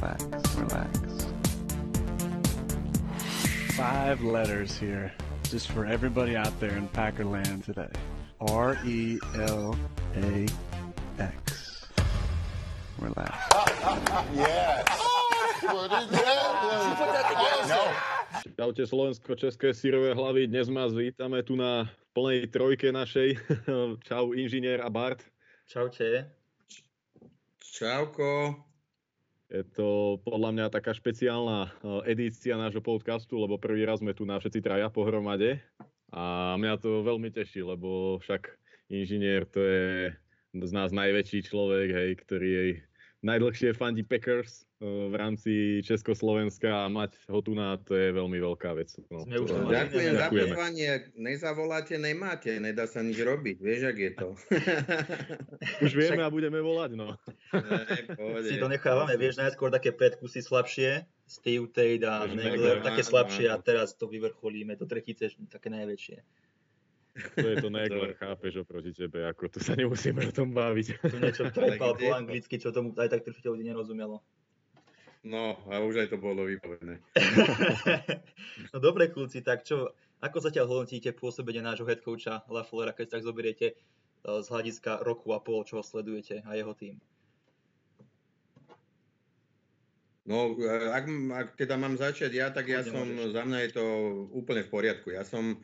relax, relax. Five letters here, just for everybody out there in Packerland today. R E L A X. Relax. Yes. What is that? No. Čaute Slovensko-České sírové hlavy, dnes vás vítame tu na plnej trojke našej. Čau inžinier a Bart. Čaute. Čauko. Je to podľa mňa taká špeciálna eh, edícia nášho podcastu, lebo prvý raz sme tu na všetci traja pohromade. A mňa to veľmi teší, lebo však inžinier to je z nás najväčší človek, hej, ktorý najdlhšie fandí Packers eh, v rámci Československa a mať ho tu na to je veľmi veľká vec. No, Sme už to- Ďakujem za pozvanie. Nezavoláte, nemáte. Nedá sa nič robiť. Vieš, ak je to. Už vieme a budeme volať, no. Ne. Si to nechávame, vieš, najskôr také predkusy slabšie, Steve Tate a Nagler, také slabšie a teraz to vyvrcholíme do tretice, také najväčšie. To je to Nagler, chápeš oproti tebe, ako to sa nemusíme o tom baviť. Tu niečo trepal po to? anglicky, čo tomu aj tak trošku ľudí nerozumelo. No, a už aj to bolo vypovedené. no dobre, kľúci, tak čo, ako zatiaľ hodnotíte pôsobenie nášho head coacha Laflera, keď sa tak zoberiete eh, z hľadiska roku a pol, čo ho sledujete a jeho tým? No, e, ak, ak teda mám začať ja, tak ja Kľudne som, môžeš. za mňa je to úplne v poriadku. Ja som,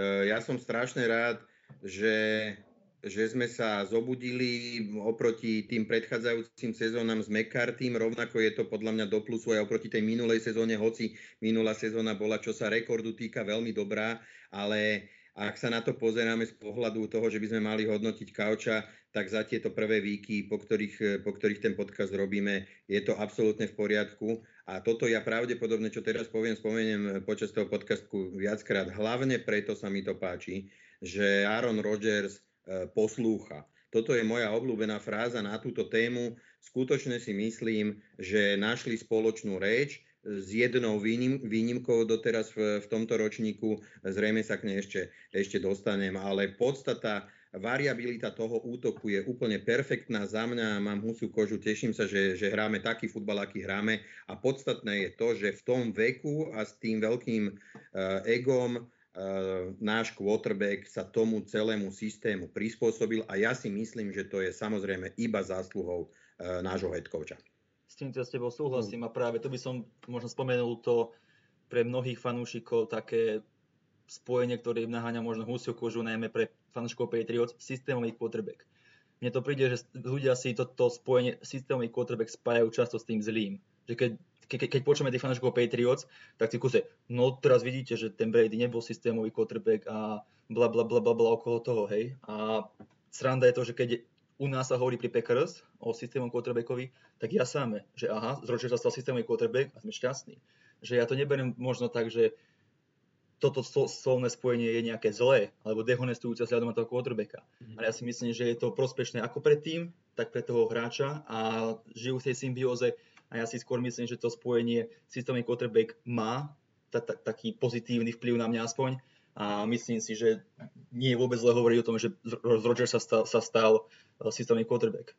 ja som strašne rád, že, že sme sa zobudili oproti tým predchádzajúcim sezónam s McCartym, rovnako je to podľa mňa do plusu aj oproti tej minulej sezóne, hoci minulá sezóna bola, čo sa rekordu týka, veľmi dobrá, ale ak sa na to pozeráme z pohľadu toho, že by sme mali hodnotiť Kauča, tak za tieto prvé výky, po ktorých, po ktorých ten podcast robíme, je to absolútne v poriadku. A toto ja pravdepodobne, čo teraz poviem, spomeniem počas toho podcastu viackrát. Hlavne preto sa mi to páči, že Aaron Rodgers e, poslúcha. Toto je moja obľúbená fráza na túto tému. Skutočne si myslím, že našli spoločnú reč s jednou výnim, výnimkou doteraz v, v tomto ročníku. Zrejme sa k nej ešte, ešte dostanem, ale podstata variabilita toho útoku je úplne perfektná za mňa, mám husiu kožu, teším sa, že, že hráme taký futbal, aký hráme a podstatné je to, že v tom veku a s tým veľkým uh, egom uh, náš quarterback sa tomu celému systému prispôsobil a ja si myslím, že to je samozrejme iba zásluhou uh, nášho head S týmto s tebou súhlasím a práve to by som možno spomenul to pre mnohých fanúšikov také spojenie, ktoré im naháňa možno husiu kožu, najmä pre fanúšikov Patriots, systémový quarterback. Mne to príde, že ľudia si toto spojenie systémový quarterback spájajú často s tým zlým. Že keď, ke, keď počujeme tých fanúšikov Patriots, tak si kuse, no teraz vidíte, že ten Brady nebol systémový quarterback a bla bla bla bla bla okolo toho, hej. A sranda je to, že keď u nás sa hovorí pri Packers o systémovom quarterbackovi, tak ja sáme, že aha, z Rodgersa stal systémový quarterback a sme šťastní. Že ja to neberiem možno tak, že toto solné spojenie je nejaké zlé alebo dehonestujúce vzhľadom na toho quarterbacka. Ale ja si myslím, že je to prospešné ako pre tým, tak pre toho hráča a žijú v tej symbióze a ja si skôr myslím, že to spojenie systémový quarterback má ta- ta- taký pozitívny vplyv na mňa aspoň a myslím si, že nie je vôbec zle hovoriť o tom, že z Rodgersa stal, sa stal eh, systémový quarterback.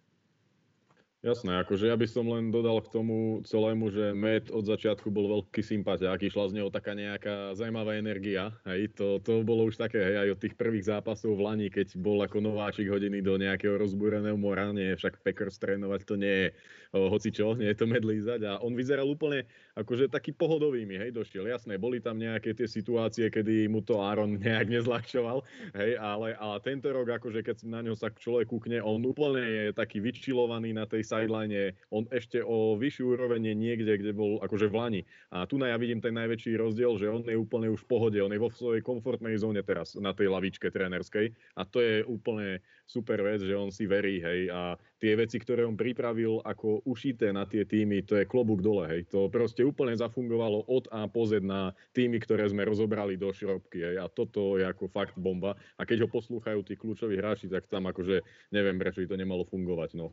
Jasné, akože ja by som len dodal k tomu celému, že Matt od začiatku bol veľký sympatiák, išla z neho taká nejaká zaujímavá energia, hej, to, to bolo už také, hej, aj od tých prvých zápasov v Lani, keď bol ako nováčik hodený do nejakého rozbúreného mora, nie, však Packers trénovať to nie je hoci čo, nie je to medlízať a on vyzeral úplne akože taký pohodový mi, hej, došiel, jasné, boli tam nejaké tie situácie, kedy mu to Aaron nejak nezľahčoval, hej, ale, ale tento rok, akože keď na ňo sa človek kúkne, on úplne je taký vyčilovaný na tej sideline, on ešte o vyššiu úroveň niekde, kde bol akože v Lani. A tu na ja vidím ten najväčší rozdiel, že on je úplne už v pohode, on je vo svojej komfortnej zóne teraz na tej lavičke trénerskej. A to je úplne super vec, že on si verí, hej, a tie veci, ktoré on pripravil ako ušité na tie týmy, to je klobúk dole, hej, to proste úplne zafungovalo od A po Z na týmy, ktoré sme rozobrali do šrobky, hej, a toto je ako fakt bomba. A keď ho poslúchajú tí kľúčoví hráči, tak tam akože neviem, prečo by to nemalo fungovať, no.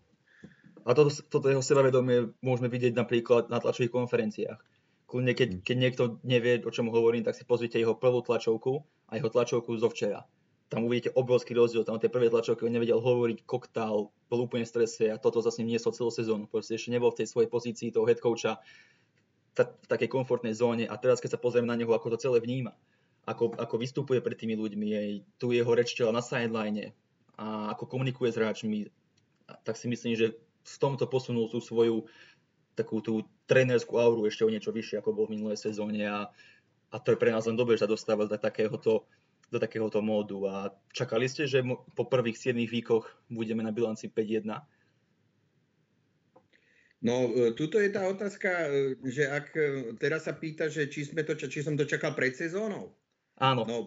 A toto, toto jeho sebavedomie môžeme vidieť napríklad na tlačových konferenciách. Kľudne, keď, keď niekto nevie, o čom hovorím, tak si pozrite jeho prvú tlačovku a jeho tlačovku zo včera. tam uvidíte obrovský rozdiel, tam tie prvé tlačovky, on nevedel hovoriť, koktál, bol úplne v strese a toto zase niesol celú sezónu. Proste ešte nebol v tej svojej pozícii toho head coacha v takej komfortnej zóne a teraz keď sa pozrieme na neho, ako to celé vníma, ako, ako vystupuje pred tými ľuďmi, jej, tu jeho reč na sideline a ako komunikuje s hráčmi, tak si myslím, že v tomto posunul tú svoju takú tú trénerskú auru ešte o niečo vyššie, ako bol v minulej sezóne a, a to je pre nás len dobre, že sa dostáva do takéhoto, do takéhoto módu a čakali ste, že po prvých 7 výkoch budeme na bilanci 5-1? No, e, tuto je tá otázka, e, že ak e, teraz sa pýta, že či, sme to, či som to čakal pred sezónou. Áno. No,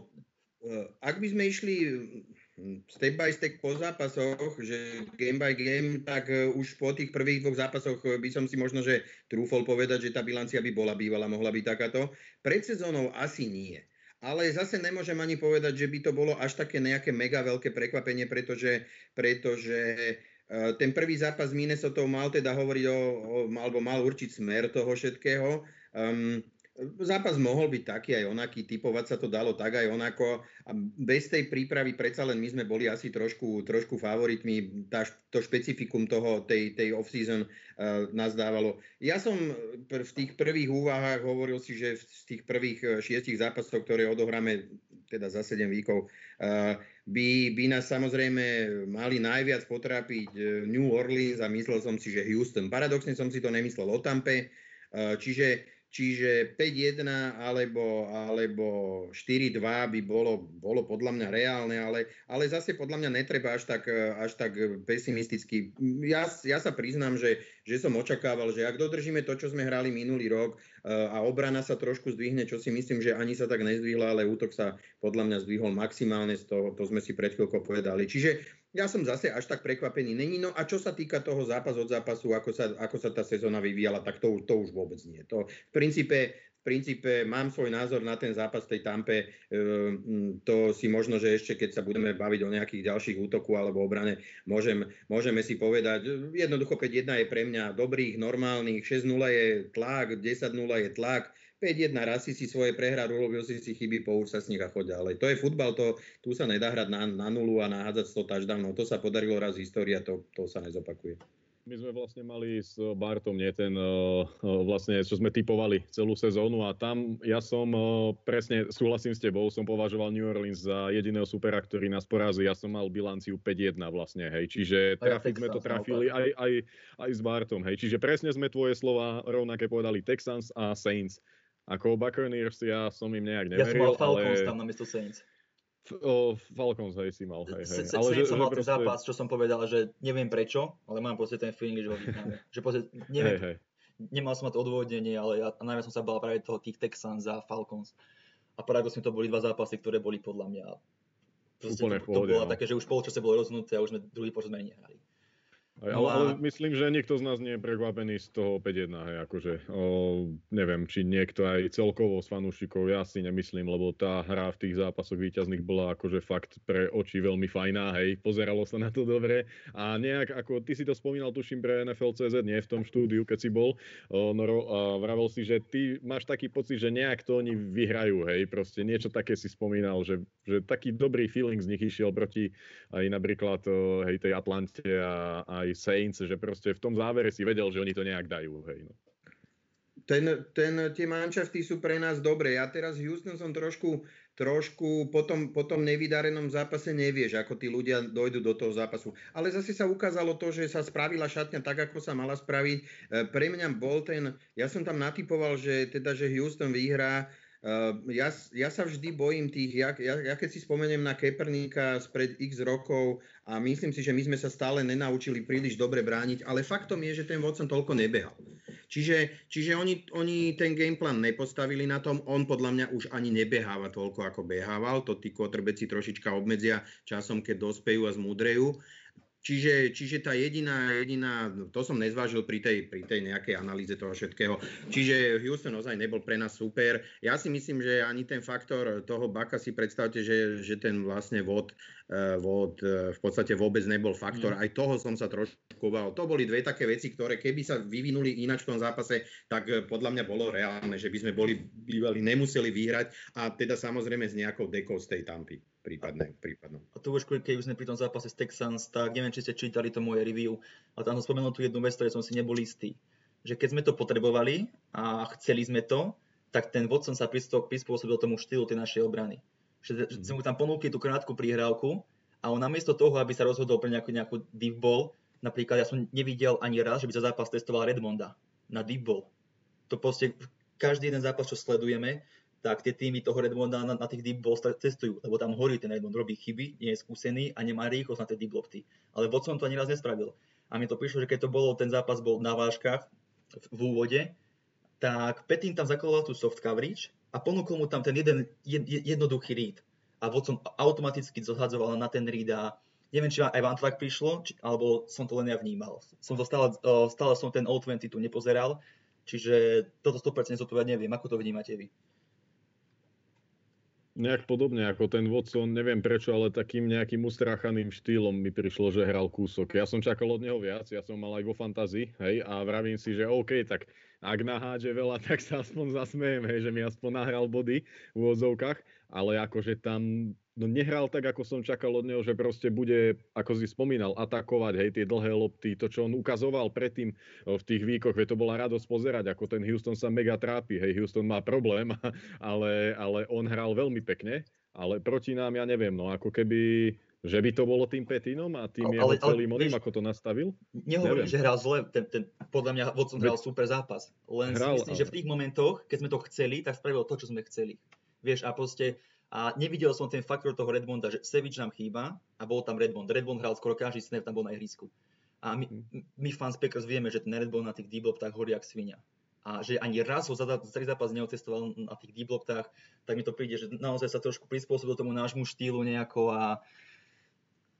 ak by sme išli step by step po zápasoch, že game by game, tak už po tých prvých dvoch zápasoch by som si možno, že trúfol povedať, že tá bilancia by bola bývala, mohla byť takáto. Pred sezónou asi nie. Ale zase nemôžem ani povedať, že by to bolo až také nejaké mega veľké prekvapenie, pretože, pretože Eh, ten prvý zápas s Minnesota mal teda hovoriť o, o, alebo mal určiť smer toho všetkého. Um, zápas mohol byť taký aj onaký, typovať sa to dalo tak aj onako. A bez tej prípravy predsa len my sme boli asi trošku, trošku favoritmi. Tá, to špecifikum toho, tej, tej off-season uh, nás dávalo. Ja som v tých prvých úvahách hovoril si, že z tých prvých eh, šiestich zápasov, ktoré odohráme teda za 7 výkov, uh, by, by nás samozrejme mali najviac potrápiť New Orleans a myslel som si, že Houston. Paradoxne som si to nemyslel o Tampe, čiže Čiže 5-1 alebo, alebo 4-2 by bolo, bolo podľa mňa reálne, ale, ale zase podľa mňa netreba až tak, až tak pesimisticky. Ja, ja sa priznám, že, že som očakával, že ak dodržíme to, čo sme hrali minulý rok eh, a obrana sa trošku zdvihne, čo si myslím, že ani sa tak nezdvihla, ale útok sa podľa mňa zdvihol maximálne, z toho, to sme si pred chvíľkou povedali. Čiže ja som zase až tak prekvapený není. No a čo sa týka toho zápas od zápasu, ako sa, ako sa tá sezóna vyvíjala, tak to, to už vôbec nie. To v princípe, v princípe mám svoj názor na ten zápas tej Tampe. Ehm, to si možno, že ešte keď sa budeme baviť o nejakých ďalších útoku alebo obrane, môžem, môžeme si povedať, jednoducho 5-1 je pre mňa dobrých, normálnych, 6-0 je tlak, 10-0 je tlak, 5-1 raz si si svoje prehrať, urobil si si chyby, pouč sa z nich a choď ďalej. To je futbal, to, tu sa nedá hrať na, na nulu a nahádzať 100 touchdownov. To sa podarilo raz v histórii a to, to sa nezopakuje. My sme vlastne mali s Bartom, nie ten, vlastne, čo sme typovali celú sezónu a tam ja som presne, súhlasím s tebou, som považoval New Orleans za jediného supera, ktorý nás porazí. Ja som mal bilanciu 5-1 vlastne, hej. Čiže trafiť sme to trafili aj, aj, aj s Bartom, hej. Čiže presne sme tvoje slova rovnaké povedali Texans a Saints. Ako Buccaneers ja som im nejak neveril, Ja som mal Falcons ale... tam namiesto Saints. F- o, Falcons, hej, si mal, hej, hej. Ale že, som mal ten zápas, čo som povedal, že neviem prečo, ale mám proste ten feeling, že ho vyhráme. že proste, neviem, hej, hej. nemal som na to odôvodnenie, ale ja, najviac som sa bál práve toho tých Texans a Falcons. A paradoxne to boli dva zápasy, ktoré boli podľa mňa proste, Úplne to, pohode, to bolo no. také, že už polčase bolo rozhodnuté a už sme druhý počas sme nehrali. Aj, ale, ale myslím, že nikto z nás nie je prekvapený z toho 5-1, hej, akože, o, neviem, či niekto aj celkovo z fanúšikov, ja si nemyslím, lebo tá hra v tých zápasoch výťazných bola akože fakt pre oči veľmi fajná, hej, pozeralo sa na to dobre. A nejak, ako ty si to spomínal, tuším pre NFL.cz, nie v tom štúdiu, keď si bol, o, Noro, a vravel si, že ty máš taký pocit, že nejak to oni vyhrajú, hej, proste niečo také si spomínal, že, že taký dobrý feeling z nich išiel proti aj napríklad, hej, tej Atlante a, a Saints, že proste v tom závere si vedel, že oni to nejak dajú. Hej, no. Ten, ten, tie manšafty sú pre nás dobré. Ja teraz Houston som trošku, trošku po tom, po tom nevydarenom zápase nevieš, ako tí ľudia dojdú do toho zápasu. Ale zase sa ukázalo to, že sa spravila šatňa tak, ako sa mala spraviť. E, pre mňa bol ten, ja som tam natypoval, že teda, že Houston vyhrá ja, ja sa vždy bojím tých, ja, ja, ja keď si spomeniem na Keperníka spred x rokov a myslím si, že my sme sa stále nenaučili príliš dobre brániť, ale faktom je, že ten Watson toľko nebehal. Čiže, čiže oni, oni ten gameplan nepostavili na tom, on podľa mňa už ani nebeháva toľko, ako behával, to tí kotrbeci trošička obmedzia časom, keď dospejú a zmúdrejú. Čiže, čiže tá jediná, jediná, to som nezvážil pri tej, pri tej nejakej analýze toho všetkého. Čiže Houston ozaj nebol pre nás super. Ja si myslím, že ani ten faktor toho Baka si predstavte, že, že ten vlastne vod, vod uh, v podstate vôbec nebol faktor. Mm. Aj toho som sa trošku bál. To boli dve také veci, ktoré keby sa vyvinuli ináč v tom zápase, tak uh, podľa mňa bolo reálne, že by sme boli bývali, nemuseli vyhrať a teda samozrejme s nejakou dekou z tej tampy. prípadne, prípadnom. A tu už, keď už sme pri tom zápase s Texans, tak neviem, či ste čítali to moje review, ale tam som spomenul tú jednu vec, ktorej som si nebol istý. Že keď sme to potrebovali a chceli sme to, tak ten Watson sa prispôsobil tomu štýlu tej našej obrany. Že, že sme mu tam ponúkli tú krátku prihrávku a on namiesto toho, aby sa rozhodol pre nejakú, nejakú deep ball, napríklad ja som nevidel ani raz, že by za zápas testoval Redmonda na deep ball. To proste každý jeden zápas, čo sledujeme, tak tie týmy toho Redmonda na, na tých deep balls testujú, lebo tam horí ten Redmond, robí chyby, nie je skúsený a nemá rýchlosť na tie deep lofty. Ale Watson to ani raz nespravil. A mi to prišlo, že keď to bolo, ten zápas bol na vážkach v, v úvode, tak Petin tam zakoloval tú soft coverage a ponúkol mu tam ten jeden jed, jednoduchý read. A Watson automaticky zhadzoval na ten read a neviem, či aj vám to tak prišlo, či, alebo som to len ja vnímal. Som to stále, stále som ten O20 tu nepozeral, čiže toto 100% zodpovedať neviem. Ako to vnímate vy? Nejak podobne ako ten Watson, neviem prečo, ale takým nejakým ustráchaným štýlom mi prišlo, že hral kúsok. Ja som čakal od neho viac, ja som mal aj vo fantázii, hej, a vravím si, že OK, tak ak nahádže veľa, tak sa aspoň zasmejem, hej, že mi aspoň nahral body v úvodzovkách, ale akože tam no nehral tak, ako som čakal od neho, že proste bude, ako si spomínal, atakovať, hej, tie dlhé lopty, to, čo on ukazoval predtým v tých výkoch, veď to bola radosť pozerať, ako ten Houston sa mega trápi, hej, Houston má problém, ale, ale on hral veľmi pekne, ale proti nám, ja neviem, no ako keby, že by to bolo tým Petinom a tým ale, jeho celým oným, ako to nastavil? Nehovorím, že hral zle, ten, ten, podľa mňa Watson hral super zápas, len hral, si myslím, ale... že v tých momentoch, keď sme to chceli, tak spravil to, čo sme chceli. Vieš, a proste a nevidel som ten faktor toho Redmonda, že Sevič nám chýba a bol tam Redmond. Redmond hral skoro každý snap, tam bol na ihrisku. A my, mhm. my fans Packers vieme, že ten Redmond na tých d tak horí jak svinia. A že ani raz ho za celý zápas neotestoval na tých d tak mi to príde, že naozaj sa trošku prispôsobil tomu nášmu štýlu nejako a,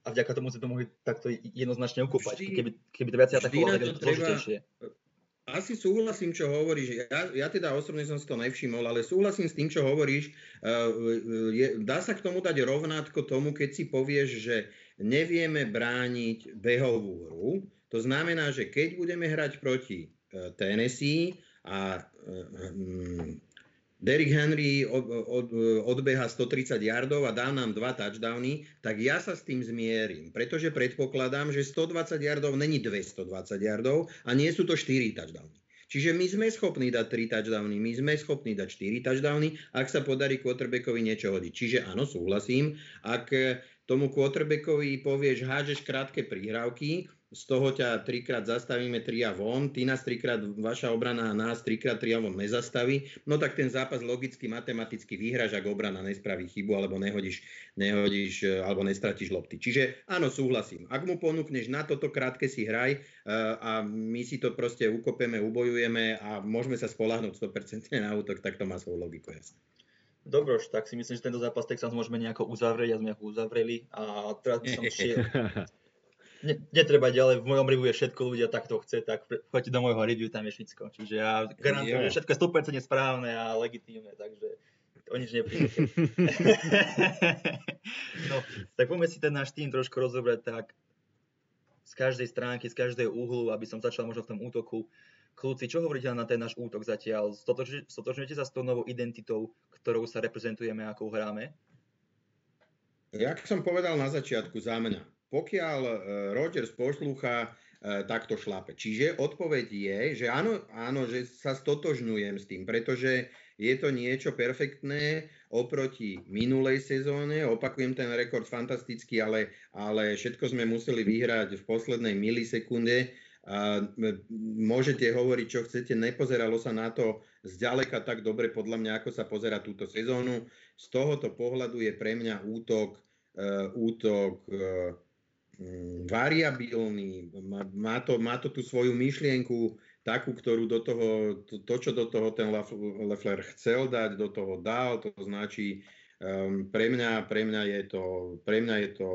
a vďaka tomu sme to mohli takto jednoznačne ukúpať. Keby, keby to viac atakovalo, tak je to zložitejšie asi súhlasím, čo hovoríš. Ja, ja teda osobne som si to nevšimol, ale súhlasím s tým, čo hovoríš. Uh, je, dá sa k tomu dať rovnátko tomu, keď si povieš, že nevieme brániť behovú hru. To znamená, že keď budeme hrať proti uh, Tennessee a uh, Derrick Henry od, od, odbeha 130 yardov a dá nám dva touchdowny, tak ja sa s tým zmierim, pretože predpokladám, že 120 yardov není 220 yardov a nie sú to 4 touchdowny. Čiže my sme schopní dať 3 touchdowny, my sme schopní dať 4 touchdowny, ak sa podarí quarterbackovi niečo hodiť. Čiže áno, súhlasím, ak tomu quarterbackovi povieš, hážeš krátke príhrávky, z toho ťa trikrát zastavíme tri a von, ty nás trikrát, vaša obrana nás trikrát tri a von nezastaví, no tak ten zápas logicky, matematicky vyhráš, ak obrana nespraví chybu, alebo nehodíš, nehodíš e, alebo nestratíš lopty. Čiže áno, súhlasím. Ak mu ponúkneš na toto krátke si hraj e, a my si to proste ukopeme, ubojujeme a môžeme sa spolahnúť 100% na útok, tak to má svoju logiku, jasne. Dobroš, tak si myslím, že tento zápas Texans môžeme nejako uzavrieť, ja sme ho uzavreli a teraz by som šiel, ne, netreba ďalej, v mojom review je všetko, ľudia takto chce, tak choďte do môjho review, tam je všetko. Čiže ja garantujem, že všetko je 100% správne a legitímne, takže o nič nepríjete. no, tak poďme si ten náš tým trošku rozobrať tak z každej stránky, z každej uhlu, aby som začal možno v tom útoku. Kľúci, čo hovoríte na ten náš útok zatiaľ? Stotožňujete sa s tou novou identitou, ktorou sa reprezentujeme, ako hráme? Jak som povedal na začiatku, za mňa pokiaľ e, Rogers poslúcha, e, tak to šlape. Čiže odpoveď je, že áno, áno, že sa stotožňujem s tým, pretože je to niečo perfektné oproti minulej sezóne. Opakujem ten rekord fantastický, ale, ale všetko sme museli vyhrať v poslednej milisekunde. A môžete hovoriť, čo chcete, nepozeralo sa na to zďaleka tak dobre podľa mňa, ako sa pozera túto sezónu. Z tohoto pohľadu je pre mňa útok, útok variabilný, má, má, to, má to tú svoju myšlienku, takú, ktorú do toho, to, to čo do toho ten Leffler chcel dať, do toho dal, to značí, um, pre, mňa, pre mňa je to, pre mňa je to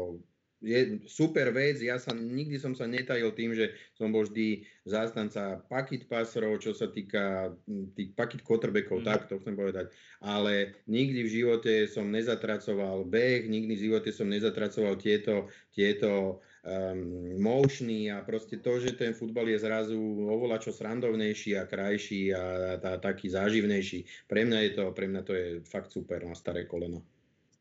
je super vec, ja sa, nikdy som sa netajil tým, že som bol vždy zástanca paket passerov, čo sa týka tých paket quarterbackov, mm. tak to chcem povedať, ale nikdy v živote som nezatracoval beh, nikdy v živote som nezatracoval tieto, tieto um, motiony a proste to, že ten futbal je zrazu oveľa čo srandovnejší a krajší a, a, a taký záživnejší. Pre mňa je to, pre mňa to je fakt super na staré koleno.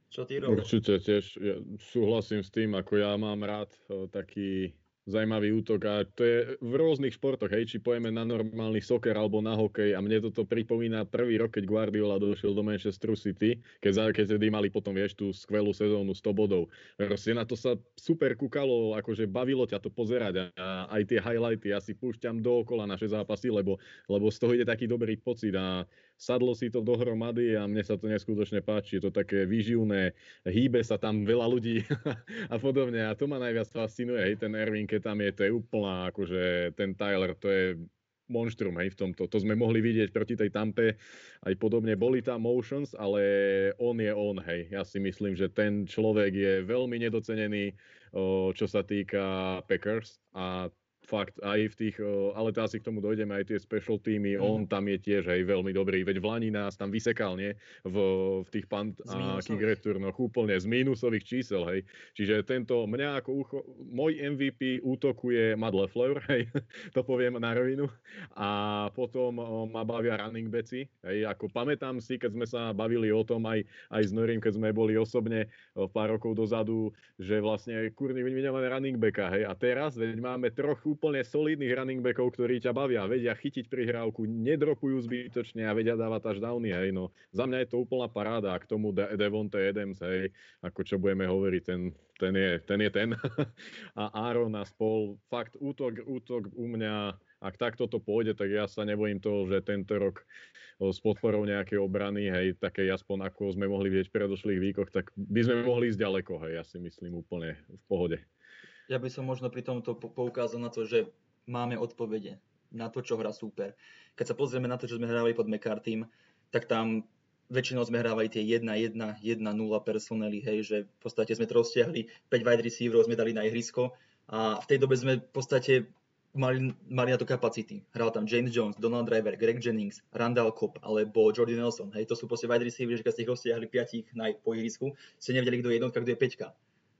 Čo ty, Robo? Určite tiež ja súhlasím s tým, ako ja mám rád o, taký zaujímavý útok a to je v rôznych športoch, hej, či pojeme na normálny soker alebo na hokej a mne toto pripomína prvý rok, keď Guardiola došiel do Manchester City, keď, keď tedy mali potom, vieš, tú skvelú sezónu 100 bodov. Proste na to sa super kúkalo, akože bavilo ťa to pozerať a aj tie highlighty ja si púšťam dookola naše zápasy, lebo, lebo z toho ide taký dobrý pocit a sadlo si to dohromady a mne sa to neskutočne páči. Je to také výživné, hýbe sa tam veľa ľudí a podobne. A to ma najviac fascinuje. Hej, ten Erwin, keď tam je, to je úplná, akože ten Tyler, to je monštrum hej, v tomto. To sme mohli vidieť proti tej Tampe aj podobne. Boli tam motions, ale on je on, hej. Ja si myslím, že ten človek je veľmi nedocenený, čo sa týka Packers a fakt aj v tých, ale to asi k tomu dojdeme, aj tie special týmy, mm. on tam je tiež hej, veľmi dobrý, veď Vlani nás tam vysekal, nie? V, v tých pant a returnoch úplne z mínusových čísel, hej. Čiže tento, mňa ako ucho, môj MVP útoku je Matt Lefleur, hej, to poviem na rovinu. A potom o, ma bavia running backi, hej, ako pamätám si, keď sme sa bavili o tom aj, aj s Norím, keď sme boli osobne o, pár rokov dozadu, že vlastne kurný vyňujeme running backa, hej, a teraz, veď máme trochu úplne solidných running backov, ktorí ťa bavia, vedia chytiť prihrávku, nedropujú zbytočne a vedia dávať touchdowny, hej, no. Za mňa je to úplná paráda a k tomu De- Devonte Adams, hej, ako čo budeme hovoriť, ten, ten, je, ten je ten. a Aaron a spol, fakt útok, útok u mňa, ak takto to pôjde, tak ja sa nebojím toho, že tento rok s podporou nejakej obrany, hej, také aspoň ako sme mohli vidieť v predošlých výkoch, tak by sme mohli ísť ďaleko, hej, ja si myslím úplne v pohode. Ja by som možno pri tomto poukázal na to, že máme odpovede na to, čo hrá super. Keď sa pozrieme na to, čo sme hrávali pod McCartym, tak tam väčšinou sme hrávali tie 1-1, 1-0 personely, hej, že v podstate sme to roztiahli, 5 wide receiverov sme dali na ihrisko a v tej dobe sme v podstate mali, mali na to kapacity. Hral tam James Jones, Donald Driver, Greg Jennings, Randall Cobb alebo Jordy Nelson. Hej, to sú proste wide receiver, že keď ste ich roztiahli piatich na, po ihrisku, ste nevedeli, kto je jednotka, kto je peťka.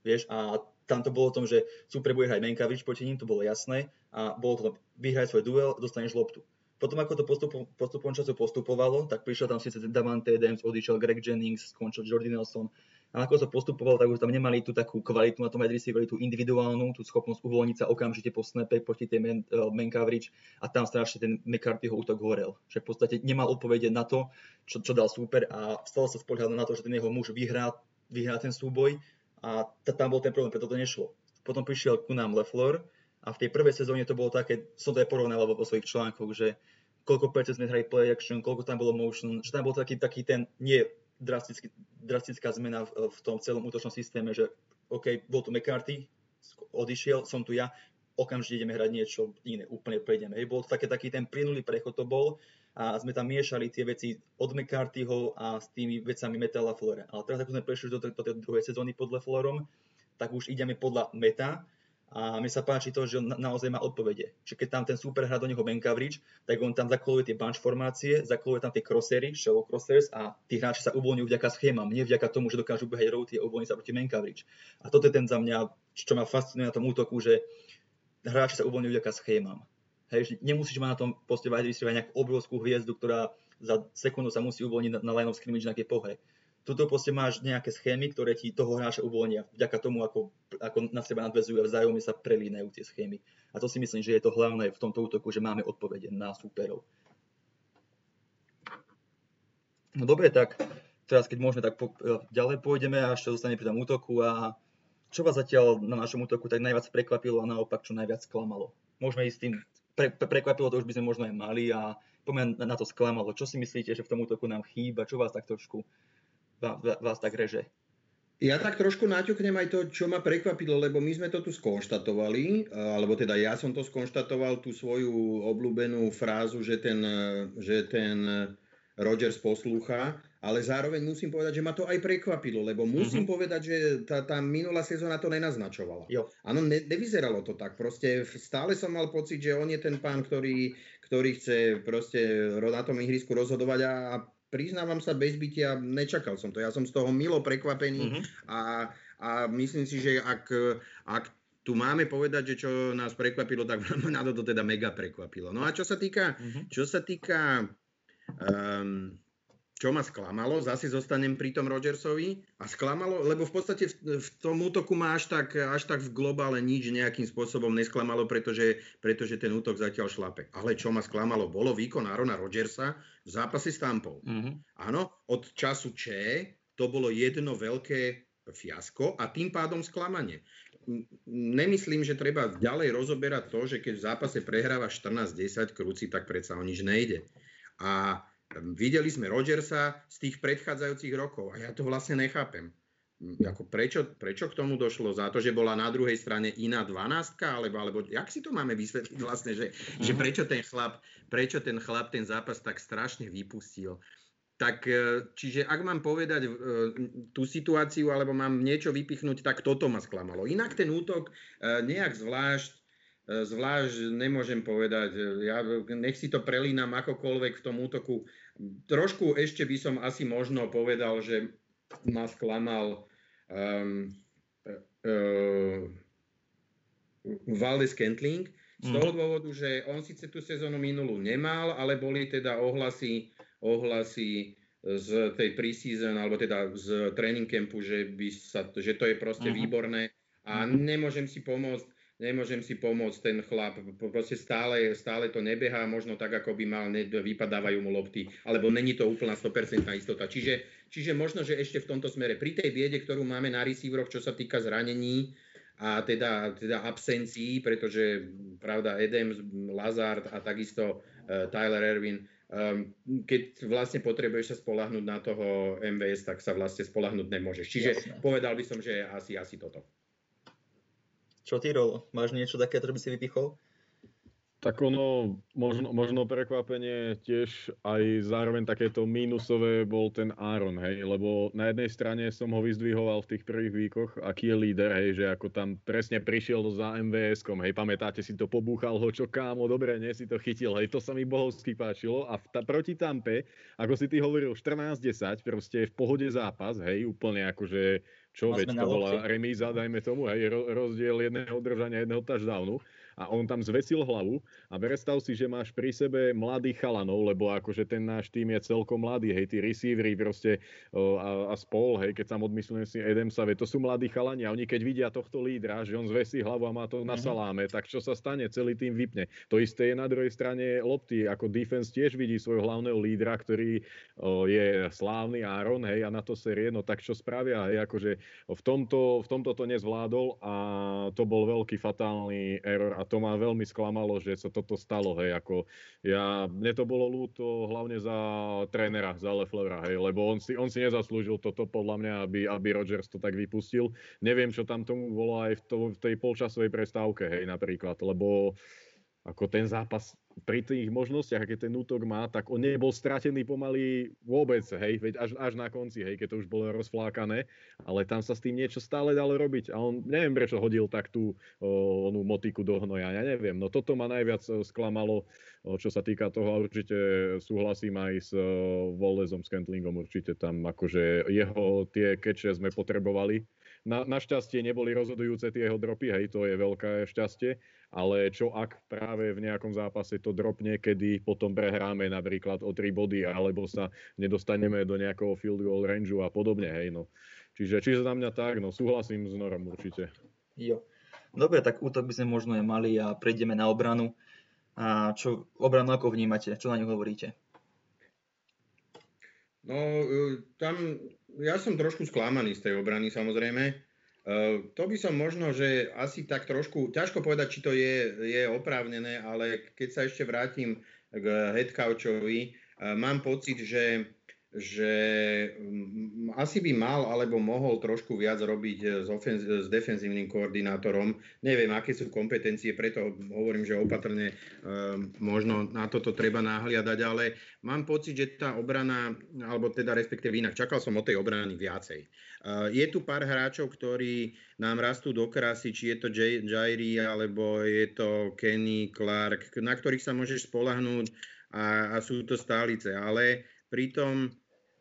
Vieš, a tam to bolo o tom, že super bude hrať Menkavič proti ním, to bolo jasné a bolo to vyhrať svoj duel, dostaneš loptu. Potom ako to postupom, postupom času postupovalo, tak prišiel tam síce Davante Adams, odišiel Greg Jennings, skončil Jordy Nelson. A ako sa postupovalo, tak už tam nemali tú takú kvalitu na tom wide receiveri, tú individuálnu, tú schopnosť uvoľniť sa okamžite po snape proti tej man, uh, man coverage a tam strašne ten McCarthyho útok horel. Že v podstate nemal odpovede na to, čo, čo dal super a stalo sa spoliehať na to, že ten jeho muž vyhrá, vyhrá ten súboj a tam bol ten problém, preto to nešlo. Potom prišiel ku nám Lefleur a v tej prvej sezóne to bolo také, som to aj porovnával vo svojich článkoch, že koľko percent sme hrali play action, koľko tam bolo motion, že tam bol taký, taký ten, nie drastický, drastická zmena v, v tom celom útočnom systéme, že OK, bol tu McCarthy, odišiel, som tu ja, okamžite ideme hrať niečo iné, úplne prejdeme. Hej, bol to také, taký ten plynulý prechod to bol a sme tam miešali tie veci od McCarthyho a s tými vecami Metala Flore. Ale teraz, ako sme prešli do, do tej druhej sezóny pod Leflorom, tak už ideme podľa meta a mi sa páči to, že on naozaj má odpovede. Čiže keď tam ten super hrá do neho man coverage, tak on tam zakoluje tie bunch formácie, zakoluje tam tie crossery, shallow crossers a tí hráči sa uvoľňujú vďaka schémam, nie vďaka tomu, že dokážu behať routy a uvoľniť sa proti man coverage. A toto je ten za mňa, čo ma fascinuje na tom útoku, že hráči sa uvoľňujú vďaka schémam. Hej, nemusíš mať na tom poste wide receiver nejakú obrovskú hviezdu, ktorá za sekundu sa musí uvoľniť na, na line of scrimmage na pohe. Tuto proste máš nejaké schémy, ktoré ti toho hráča uvoľnia vďaka tomu, ako, ako na seba nadvezujú a vzájomne sa prelínajú tie schémy. A to si myslím, že je to hlavné v tomto útoku, že máme odpovede na superov. No dobre, tak teraz keď môžeme, tak po, e, ďalej pôjdeme a ešte zostane pri tom útoku a čo vás zatiaľ na našom útoku tak najviac prekvapilo a naopak čo najviac sklamalo? Môžeme ísť tým pre, pre, prekvapilo, to už by sme možno aj mali a poďme na, to sklamalo. Čo si myslíte, že v tom útoku nám chýba? Čo vás tak trošku vás, tak reže? Ja tak trošku naťuknem aj to, čo ma prekvapilo, lebo my sme to tu skonštatovali, alebo teda ja som to skonštatoval, tú svoju obľúbenú frázu, že ten, že ten Rogers poslúcha, ale zároveň musím povedať, že ma to aj prekvapilo, lebo musím mm-hmm. povedať, že tá, tá minulá sezóna to nenaznačovala. Áno, ne, nevyzeralo to tak. Proste stále som mal pocit, že on je ten pán, ktorý, ktorý chce proste na tom ihrisku rozhodovať a, a priznávam sa bez bytia, nečakal som to. Ja som z toho milo prekvapený mm-hmm. a, a myslím si, že ak, ak tu máme povedať, že čo nás prekvapilo, tak na to teda mega prekvapilo. No a čo sa týka, mm-hmm. čo sa týka um, čo ma sklamalo, zase zostanem pri tom Rodgersovi a sklamalo, lebo v podstate v, v tom útoku ma až tak, až tak v globále nič nejakým spôsobom nesklamalo, pretože, pretože ten útok zatiaľ šlape. Ale čo ma sklamalo, bolo výkon Arona Rodgersa v zápase s Tampou. Mm-hmm. Áno, od času Če to bolo jedno veľké fiasko a tým pádom sklamanie. Nemyslím, že treba ďalej rozoberať to, že keď v zápase prehráva 14-10 krúci, tak predsa o nič nejde. A videli sme Rodgersa z tých predchádzajúcich rokov a ja to vlastne nechápem. Ako prečo, prečo k tomu došlo? Za to, že bola na druhej strane iná 12 alebo, alebo jak si to máme vysvetliť vlastne, že, že prečo ten chlap, prečo ten chlap ten zápas tak strašne vypustil? Tak e, čiže ak mám povedať e, tú situáciu alebo mám niečo vypichnúť, tak toto ma sklamalo. Inak ten útok e, nejak zvlášť zvlášť nemôžem povedať. E, Ja nech si to prelínam akokoľvek v tom útoku. Trošku ešte by som asi možno povedal, že ma sklamal um, uh, Valdez Kentling z toho dôvodu, že on síce tú sezónu minulú nemal, ale boli teda ohlasy, ohlasy z tej preseason, alebo teda z training campu, že, by sa, že to je proste Mhm. výborné a nemôžem si pomôcť, nemôžem si pomôcť ten chlap, proste stále, stále to nebeha, možno tak, ako by mal, ne, vypadávajú mu lopty, alebo není to úplná 100% istota. Čiže, čiže možno, že ešte v tomto smere, pri tej biede, ktorú máme na receiveroch, čo sa týka zranení, a teda, teda absencií, pretože pravda Adams, Lazard a takisto uh, Tyler Erwin, um, keď vlastne potrebuješ sa spolahnúť na toho MVS, tak sa vlastne spolahnúť nemôžeš. Čiže Jasné. povedal by som, že asi, asi toto. Čo ty, Rolo? Máš niečo také, čo by si vypichol? Tak ono, možno, možno prekvapenie tiež aj zároveň takéto mínusové bol ten Aaron, hej, lebo na jednej strane som ho vyzdvihoval v tých prvých výkoch, aký je líder, hej, že ako tam presne prišiel za MVS-kom, hej, pamätáte si to, pobúchal ho, čo kámo, dobre, nie si to chytil, hej, to sa mi bohovsky páčilo a v ta, proti Tampe, ako si ty hovoril, 14-10, proste v pohode zápas, hej, úplne akože, čo, veď to bola remíza, dajme tomu, hej, ro- rozdiel jedného udržania, jedného touchdownu a on tam zvesil hlavu a predstav si, že máš pri sebe mladých chalanov, lebo akože ten náš tým je celkom mladý, hej, tí receivery proste a, a spol, hej, keď sa odmyslím si Adamsa, veď to sú mladí chalani a oni keď vidia tohto lídra, že on zvesí hlavu a má to na Mhm. saláme, tak čo sa stane? Celý tým vypne. To isté je na druhej strane lopty, ako defense tiež vidí svojho hlavného lídra, ktorý o, je slávny Aaron, hej, a na to série, no tak čo spravia, hej, akože v tomto, v tomto to nezvládol a to bol veľký fatálny error a to ma veľmi sklamalo, že sa toto stalo, hej, ako ja, mne to bolo ľúto hlavne za trénera, za Leflevra, hej, lebo on si, on si nezaslúžil toto podľa mňa, aby, aby Rodgers to tak vypustil. Neviem, čo tam tomu bolo aj v, to, v tej polčasovej prestávke, hej, napríklad, lebo ako ten zápas pri tých možnostiach, aké ten útok má, tak on nebol stratený pomaly vôbec, hej, veď až, až na konci, hej, keď to už bolo rozflákané, ale tam sa s tým niečo stále dalo robiť a on, neviem prečo hodil tak tú o, onú motiku do hnoja, ja neviem, no toto ma najviac o, sklamalo, o, čo sa týka toho a určite súhlasím aj s o, Voldezom, s Kentlingom, určite tam akože jeho tie keče sme potrebovali, na, našťastie neboli rozhodujúce tie jeho dropy, hej, to je veľké šťastie, ale čo ak práve v nejakom zápase to dropne, kedy potom prehráme napríklad o 3 body, alebo sa nedostaneme do nejakého field goal rangeu a podobne, hej, no. Čiže, čiže za mňa tak, no súhlasím s Norom určite. Jo. Dobre, tak útok by sme možno aj mali a prejdeme na obranu. A čo obranu ako vnímate? Čo na ňu hovoríte? No, e, tam ja som trošku sklamaný z tej obrany samozrejme. E, To by som možno, že asi tak trošku, ťažko povedať, či to je, je oprávnené, ale keď sa ešte vrátim k headcouchovi, e, mám pocit, že, že mm, asi by mal alebo mohol trošku viac robiť s, ofenz- s defenzívnym koordinátorom. Neviem, aké sú kompetencie, preto hovorím, že opatrne e, možno na toto treba nahliadať, ale mám pocit, že tá obrana, alebo teda respektíve inak, čakal som od tej obrany viacej. Uh, je tu pár hráčov, ktorí nám rastú do krásy, či je to Jay- Jairi, alebo je to Kenny Clark, na ktorých sa môžeš spolahnúť a, a sú to stálice. Ale pritom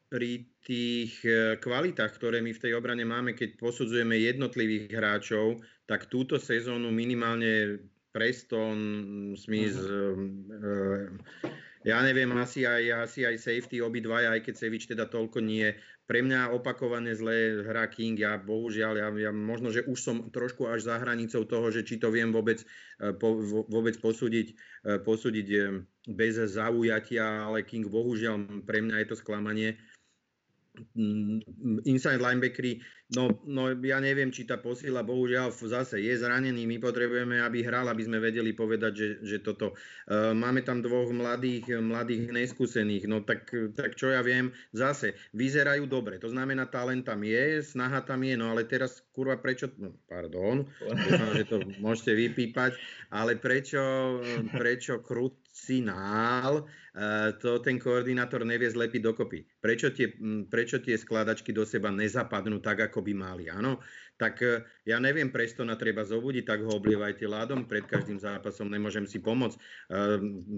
pri tých eh, kvalitách, ktoré my v tej obrane máme, keď posudzujeme jednotlivých hráčov, tak túto sezónu minimálne Preston, Smith, uh-huh. ja neviem, asi aj, asi aj safety obidvaja, aj keď Sevič teda toľko nie. Pre mňa opakované zlé hra King, ja bohužiaľ, ja, ja možno, že už som trošku až za hranicou toho, že či to viem vôbec, e, po, vôbec posúdiť, e, posúdiť e, bez zaujatia, ale King bohužiaľ pre mňa je to sklamanie. Mm, inside linebackery, no, no ja neviem, či tá posila bohužiaľ zase je zranený, my potrebujeme, aby hral, aby sme vedeli povedať, že, že toto. Uh, máme tam dvoch mladých, mladých neskúsených, no tak, tak čo ja viem, zase vyzerajú dobre, to znamená talent tam je, snaha tam je, no ale teraz kurva prečo, no pardon, dúfam, že to môžete vypípať, ale prečo, prečo krucinál to ten koordinátor nevie zlepiť dokopy. Prečo tie, prečo tie skladačky do seba nezapadnú tak, ako by mali? Áno, tak e, ja neviem, Prestona treba zobudiť, tak ho oblievajte ládom, pred každým zápasom nemôžem si pomôcť. E,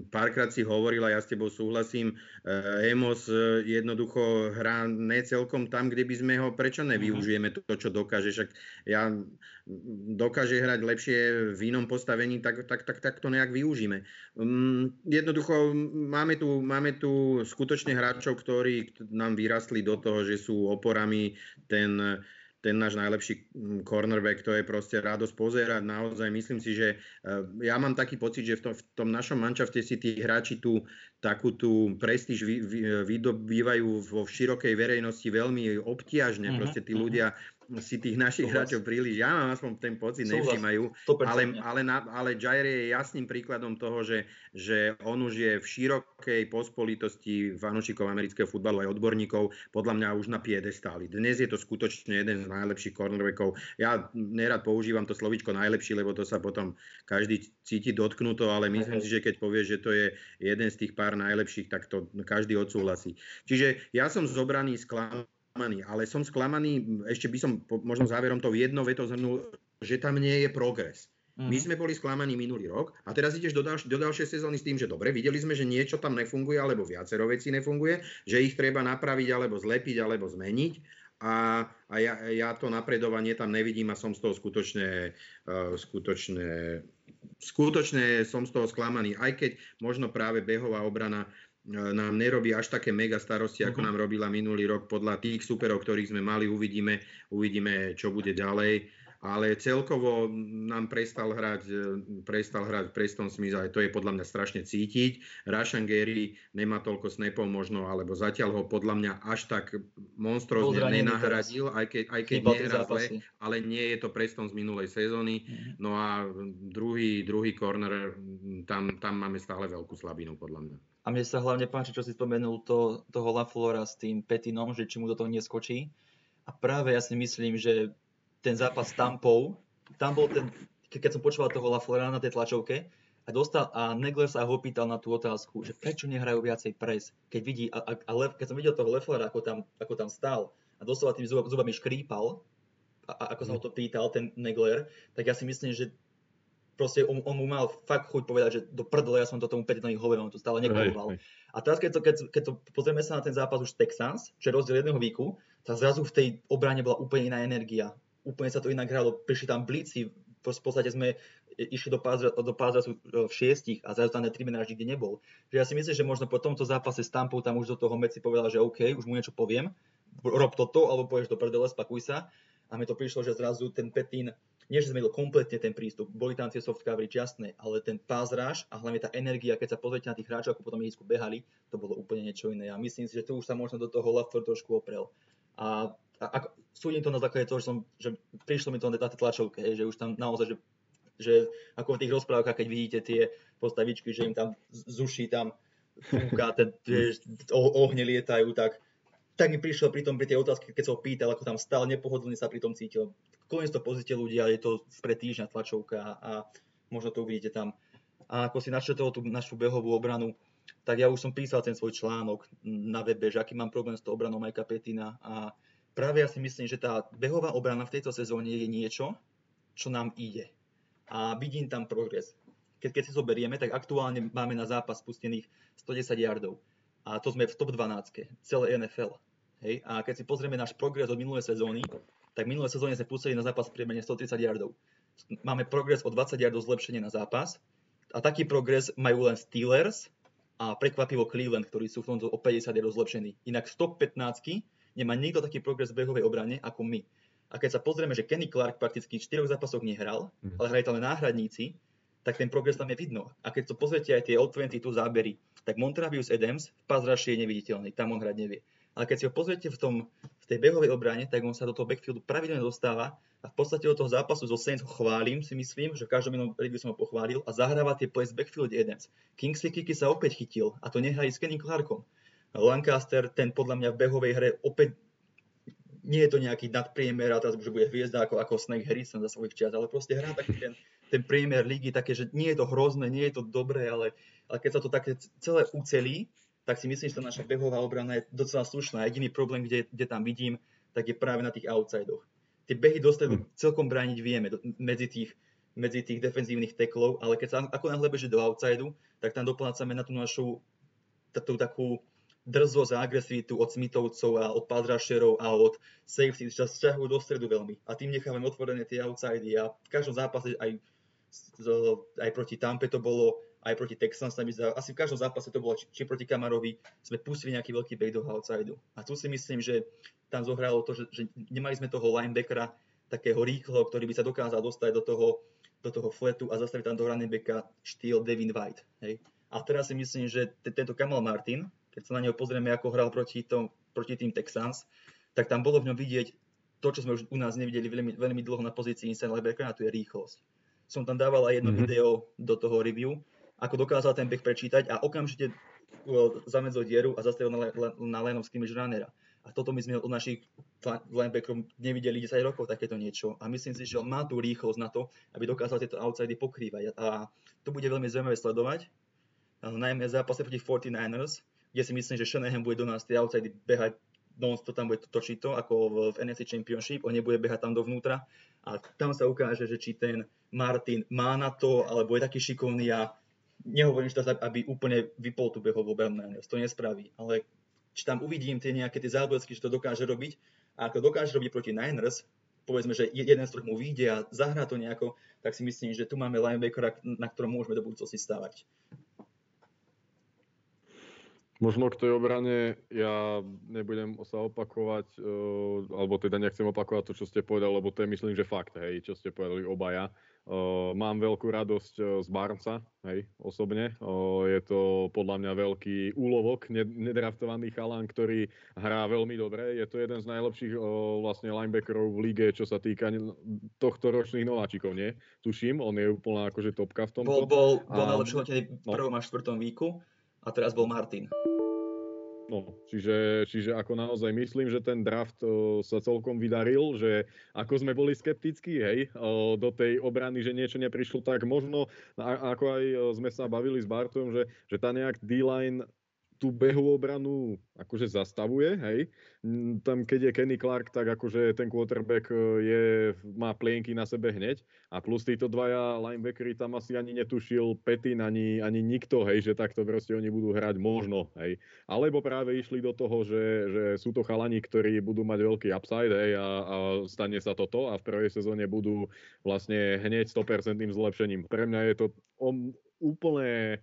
párkrát si hovoril a ja s tebou súhlasím, e, Emos jednoducho hrá ne celkom tam, kde by sme ho, prečo nevyužijeme to, čo dokáže, však ja dokáže hrať lepšie v inom postavení, tak, tak, tak, tak to nejak využíme. Jednoducho máme tu, máme tu skutočne hráčov, ktorí nám vyrastli do toho, že sú oporami ten ten náš najlepší mm, cornerback, to je proste radosť pozerať. Naozaj myslím si, že eh, ja mám taký pocit, že v tom, v tom našom mančafte si tí hráči tú takú tú prestíž vy, vy, vydobývajú vo širokej verejnosti veľmi obtiažne. Mm-hmm. Proste tí mhm. ľudia si tých našich Súhlas. hráčov príliš, ja mám aspoň ten pocit, nevšímajú, ale, ale, na, ale Jair je jasným príkladom toho, že, že on už je v širokej pospolitosti fanúšikov amerického futbalu aj odborníkov, podľa mňa už na piedestáli. Dnes je to skutočne jeden z najlepších cornerbackov. Ja nerad používam to slovičko najlepší, lebo to sa potom každý cíti dotknuto, ale myslím si, že keď povie, že to je jeden z tých pár najlepších, tak to každý odsúhlasí. Čiže ja som zobraný sklamaný sklamaný, ale som sklamaný, ešte by som možno záverom to jedno veto zhrnul, že tam nie je progres. Mm. My sme boli sklamaní minulý rok a teraz ideš do, ďalš- do ďalšej sezóny s tým, že dobre, videli sme, že niečo tam nefunguje alebo viacero vecí nefunguje, že ich treba napraviť alebo zlepiť alebo zmeniť a, a ja, ja to napredovanie tam nevidím a som z toho skutočne, uh, skutočne, skutočne som z toho sklamaný. Aj keď možno práve behová obrana nám nerobí až také mega starosti, ako uh-huh. nám robila minulý rok. Podľa tých superov, ktorých sme mali, uvidíme, uvidíme čo bude ďalej. Ale celkovo nám prestal hrať, prestal hrať Preston Smith a to je podľa mňa strašne cítiť. Rashan Gary nemá toľko snapov možno, alebo zatiaľ ho podľa mňa až tak monstrózne nenahradil, aj keď, aj keď nehrá zle, ale nie je to Preston z minulej sezóny. Uh-huh. No a druhý, druhý corner, tam, tam máme stále veľkú slabinu podľa mňa. A mne sa hlavne páči, čo si spomenul to, toho Laflora s tým Petinom, že či mu do toho neskočí. A práve ja si myslím, že ten zápas s Tampou, tam bol ten, keď som počúval toho Laflora na tej tlačovke, a, dostal, a Negler sa ho pýtal na tú otázku, že prečo nehrajú viacej pres, keď vidí, a, a, a keď som videl toho Leflera, ako tam, ako tam stál a doslova tými zubami škrípal, a, a ako sa ho to pýtal, ten Negler, tak ja si myslím, že proste on, on mu mal fakt chuť povedať, že do prdele, ja som to tomu Petitovi hovoril, on to stále nekoloval. A teraz, keď to, keď, keď to pozrieme sa na ten zápas už Texans, čo je rozdiel jedného výku, tak zrazu v tej obrane bola úplne iná energia. Úplne sa to inak hralo, prišli tam blíci, v podstate sme išli do pázra, do pázra e, v šiestich a zrazu tam tri mená nikde nebol. Že ja si myslím, že možno po tomto zápase s Tampou tam už do toho Meci povedal, že OK, už mu niečo poviem, rob toto, alebo povieš do prdele, spakuj sa. A mi to prišlo, že zrazu ten Petín nie, že zmenil kompletne ten prístup, boli tam tie soft coverage, jasné, ale ten pass rush a hlavne tá energia, keď sa pozrite na tých hráčov, ako potom ihrisku behali, to bolo úplne niečo iné. A myslím si, že tu už sa možno do toho Lafleur trošku oprel. A, a, a súdim to na základe toho, že, som, že prišlo mi to na tej tlačovke, že už tam naozaj, že, že ako v tých rozprávkach, keď vidíte tie postavičky, že im tam zuší tam fúka, ohne lietajú, tak tak mi prišiel pri tom, pri tej otázke, keď som ho pýtal, ako tam stál, nepohodlne sa pri tom cítil. Koniec to pozrite ľudia, je to pre týždňa tlačovka a možno to uvidíte tam. A ako si načetol tú našu behovú obranu, tak ja už som písal ten svoj článok na webe, že aký mám problém s tou obranou Majka Petina a práve ja si myslím, že tá behová obrana v tejto sezóne je niečo, čo nám ide. A vidím tam progres. Keď, keď si zoberieme, tak aktuálne máme na zápas spustených 110 yardov. A to sme v top 12 celé NFL. Hej? A keď si pozrieme náš progres od minulej sezóny, tak minulé sezóne sme pustili na zápas priemene 130 yardov. Máme progres o 20 yardov zlepšenie na zápas a taký progres majú len Steelers a prekvapivo Cleveland, ktorí sú v tomto o 50 je rozlepšení. Inak z top 15 nemá nikto taký progres v behovej obrane ako my. A keď sa pozrieme, že Kenny Clark prakticky v 4 zápasoch nehral, Mhm. ale hrali tam len náhradníci, tak ten progres tam je vidno. A keď to pozriete aj tie All 22 zábery, tak Montravius Adams v pass je neviditeľný, tam on hrať nevie. Ale keď si ho pozriete v, tom, v tej behovej obrane, tak on sa do toho backfieldu pravidelne dostáva a v podstate od toho zápasu zo Saints ho chválim, si myslím, že v každom inom review som ho pochválil a zahráva tie plays backfield Adams. Kingsley Kiki sa opäť chytil a to nehrali s Kenny Clarkom. Lancaster, ten podľa mňa v behovej hre opäť nie je to nejaký nadpriemer a teraz už bude hviezda ako, ako Snake Harrison za svojich čias, ale proste hrá taký ten, ten priemer ligy také, že nie je to hrozné, nie je to dobré, ale, ale keď sa to také celé ucelí, tak si myslím, že tá naša behová obrana je docela slušná. Jediný problém, kde, kde tam vidím, tak je práve na tých outsidoch. Tie behy do stredu celkom brániť vieme medzi tých, medzi tých defenzívnych teklov, ale keď sa ako náhle beží do outsidu, tak tam doplácame na tú našu tú takú drzosť a agresivitu od Smithovcov a od padrašerov a od safety, čo sa sťahujú do stredu veľmi. A tým nechávame otvorené tie outsidy a v každom zápase aj, aj proti Tampe to bolo, aj proti Texans zdá, asi v každom zápase to bolo, či, či proti Kamarovi, sme pustili nejaký veľký back do outsidu. A tu si myslím, že tam zohralo to, že, že nemali sme toho linebackera takého rýchleho, ktorý by sa dokázal dostať do toho, do toho fletu a zastaviť tam do running backa štýl Devin White. Hej. A teraz si myslím, že t- tento Kamal Martin, keď sa na neho pozrieme, ako hral proti, tom, proti tým Texans, tak tam bolo v ňom vidieť to, čo sme už u nás nevideli veľmi, veľmi dlho na pozícii inside linebackera, a to je rýchlosť. Som tam dával aj jedno Mhm. mm-hmm. video do toho review, ako dokázal ten back prečítať a okamžite uh, zamedzol dieru a zastavil na, na scrimmage runnera. A toto my sme od našich li- linebackerov nevideli 10 rokov takéto niečo. A myslím si, že on má tú rýchlosť na to, aby dokázal tieto outsidy pokrývať. A to bude veľmi zaujímavé sledovať. A najmä zápase proti 49ers, kde si myslím, že Shanahan bude do nás tie outsidy behať non to tam bude točiť to, ako v NFC Championship, on nebude behať tam dovnútra a tam sa ukáže, že či ten Martin má na to, alebo je taký šikovný a nehovorím, že to, aby úplne vypol tú behovú obranu, to nespraví, ale či tam uvidím tie nejaké tie záblesky, že to dokáže robiť a ak to dokáže robiť proti Niners, povedzme, že jeden z troch mu vyjde a zahrá to nejako, tak si myslím, že tu máme linebackera, na ktorom môžeme do budúcnosti stávať. Možno k tej obrane ja nebudem sa opakovať, uh, alebo teda nechcem opakovať to, čo ste povedali, lebo to je myslím, že fakt, hej, čo ste povedali obaja. Mám veľkú radosť z Barnca, hej, osobne. Je to podľa mňa veľký úlovok, nedraftovaný chalán, ktorý hrá veľmi dobre. Je to jeden z najlepších vlastne linebackerov v lige, čo sa týka tohto ročných nováčikov, nie? Tuším, on je úplná akože topka v tomto. Bol, bol, bol A- najlepší v no. prvom až štvrtom víku a teraz bol Martin. No, čiže, čiže ako naozaj myslím, že ten draft o, sa celkom vydaril, že ako sme boli skeptickí, hej, o, do tej obrany, že niečo neprišlo, tak možno, a, ako aj sme sa bavili s Bartom, že, že tá nejak D-line tú behovú obranu akože zastavuje, hej. Tam keď je Kenny Clark, tak akože ten quarterback e, je, má plienky na sebe hneď a plus títo dvaja linebackery tam asi ani netušil Petin, ani, ani nikto, hej, že takto proste oni budú hrať možno, hej. Alebo práve išli do toho, že, že sú to chalani, ktorí budú mať veľký upside, hej, a, a stane sa toto a v prvej sezóne budú vlastne hneď 100% zlepšením. Pre mňa je to om, úplne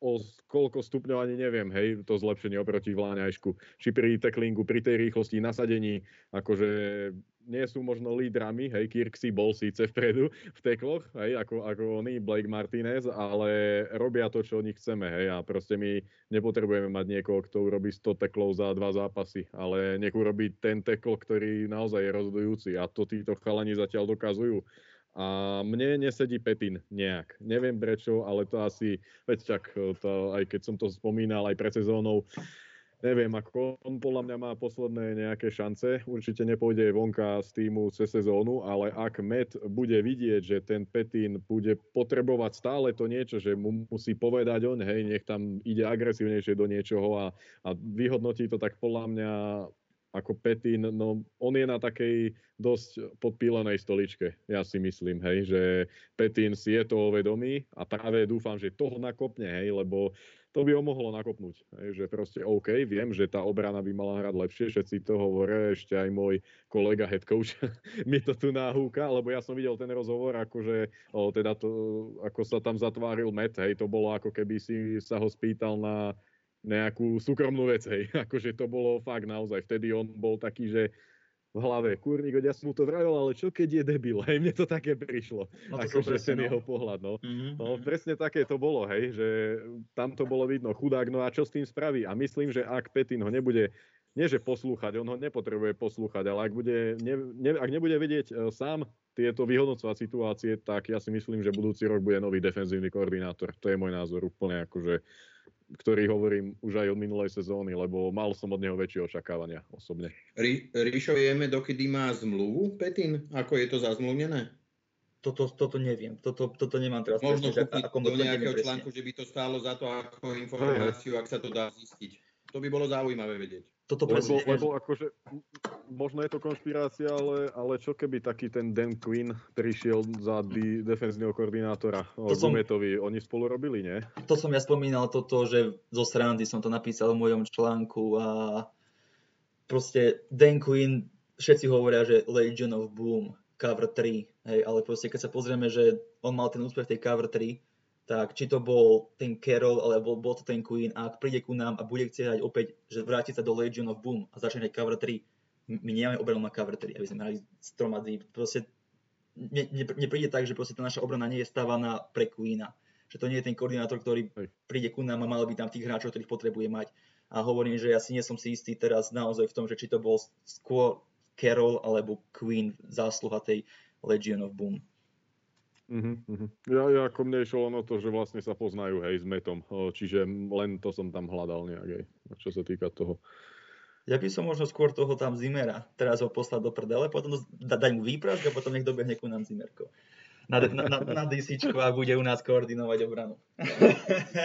o koľko stupňov ani neviem, hej, to zlepšenie oproti Vláňajšku. Či pri tacklingu, pri tej rýchlosti, nasadení, akože nie sú možno lídrami, hej, Kirksey bol síce vpredu v tekloch, hej, ako, ako oný Blake Martinez, ale robia to, čo od chceme, hej, a proste my nepotrebujeme mať niekoho, kto urobí 100 teklov za dva zápasy, ale nech urobí ten tekl, ktorý naozaj je rozhodujúci a to títo chalani zatiaľ dokazujú. A mne nesedí Petin nejak. Neviem prečo, ale to asi, veď tak, to, aj keď som to spomínal aj pred sezónou, neviem, ako on podľa mňa má posledné nejaké šance. Určite nepôjde vonka z týmu cez sezónu, ale ak Met bude vidieť, že ten Petin bude potrebovať stále to niečo, že mu musí povedať on, hej, nech tam ide agresívnejšie do niečoho a, a vyhodnotí to, tak podľa mňa ako Petin, no on je na takej dosť podpílenej stoličke, ja si myslím, hej, že Petin si je toho vedomý a práve dúfam, že toho nakopne, hej, lebo to by ho mohlo nakopnúť. Hej, že proste OK, viem, že tá obrana by mala hrať lepšie, všetci to hovoria, ešte aj môj kolega head coach mi to tu nahúka, lebo ja som videl ten rozhovor, akože o, teda to, ako sa tam zatváril Matt, hej, to bolo ako keby si sa ho spýtal na nejakú súkromnú vec, hej, akože to bolo fakt naozaj, vtedy on bol taký, že v hlave, kurník, ja som mu to vravil, ale čo keď je debil, hej, mne to také prišlo, No to akože ten no. jeho pohľad, no. Mhm. No, presne také to bolo, hej, že tam to bolo vidno, chudák, no a čo s tým spraví? A myslím, že ak Petin ho nebude, nie že poslúchať, on ho nepotrebuje poslúchať, ale ak, bude, ne, ne, ak nebude vedieť e, sám tieto vyhodnocovať situácie, tak ja si myslím, že budúci rok bude nový defenzívny koordinátor. To je môj názor úplne akože ktorý hovorím už aj od minulej sezóny, lebo mal som od neho väčšie očakávania osobne. Ri, Ríšo, vieme, dokedy má zmluvu, Petin? Ako je to zazmluvnené? Toto, toto neviem, toto, toto nemám teraz Možno presne, do nejakého presne. článku, že by to stálo za to ako informáciu, ak sa to dá zistiť. To by bolo zaujímavé vedieť. Toto Lebo, lebo akože, možno je to konšpirácia, ale, ale čo keby taký ten Dan Quinn prišiel za di, defenzívneho koordinátora To to som- Gumetovi, oni spolu robili, nie? to som ja spomínal toto, že zo srandy som to napísal v mojom článku a proste Dan Quinn, všetci hovoria, že Legion of Boom, cover 3, hej, ale proste keď sa pozrieme, že on mal ten úspech tej cover 3, tak či to bol ten Carroll, alebo bol to ten Queen, a ak príde ku nám a bude chcieť hrať opäť, že vrátiť sa do Legion of Boom a začne hrať cover 3, m- my nemáme obranu na cover 3, aby sme hrali s troma deep. Proste ne, ne, nepríde tak, že proste tá naša obrana nie je stávaná pre Queena. Že to nie je ten koordinátor, ktorý príde ku nám a mal by tam tých hráčov, ktorých potrebuje mať. A hovorím, že ja si nie som si istý teraz naozaj v tom, že či to bol skôr Carroll alebo Queen zásluha tej Legion of Boom. Uh-huh, uh-huh. Ja, ja ako mne išlo len o to, že vlastne sa poznajú, hej, s Metom, čiže len to som tam hľadal nejak, hej, čo sa týka toho. Ja by som možno skôr toho tam Zimera, teraz ho poslať do prdele, potom da, dať mu výprask a potom nech dobehne ku nám Zimerko. Na, na, na, na DCčku a bude u nás koordinovať obranu.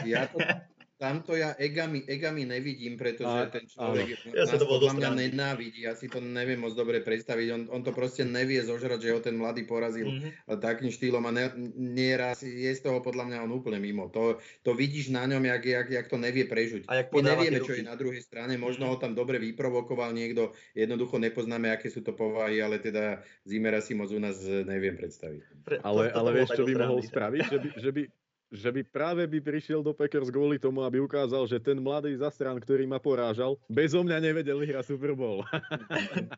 Ja to, tamto ja egami, egami nevidím, pretože A- ten človek Ja nás to bol podľa mňa nenávidí. Ja si to neviem moc dobre predstaviť. On, on to proste nevie zožrať, že ho ten mladý porazil Mhm. takým štýlom a ne, nieraz je z toho podľa mňa on úplne mimo. To, to vidíš na ňom, jak, jak, jak to nevie prežuť. A jak My nevieme, čo je na druhej strane. Možno Mhm. ho tam dobre vyprovokoval niekto. Jednoducho nepoznáme, aké sú to povahy, ale teda Zimera si moc u nás eh, neviem predstaviť. Pre, Ale, to- toto ale vieš, čo by mohol spraviť? Že by, že by, že by práve by prišiel do Packers kvôli tomu, aby ukázal, že ten mladý zastran, ktorý ma porážal, bezo mňa nevedel vyhrať Super Bowl.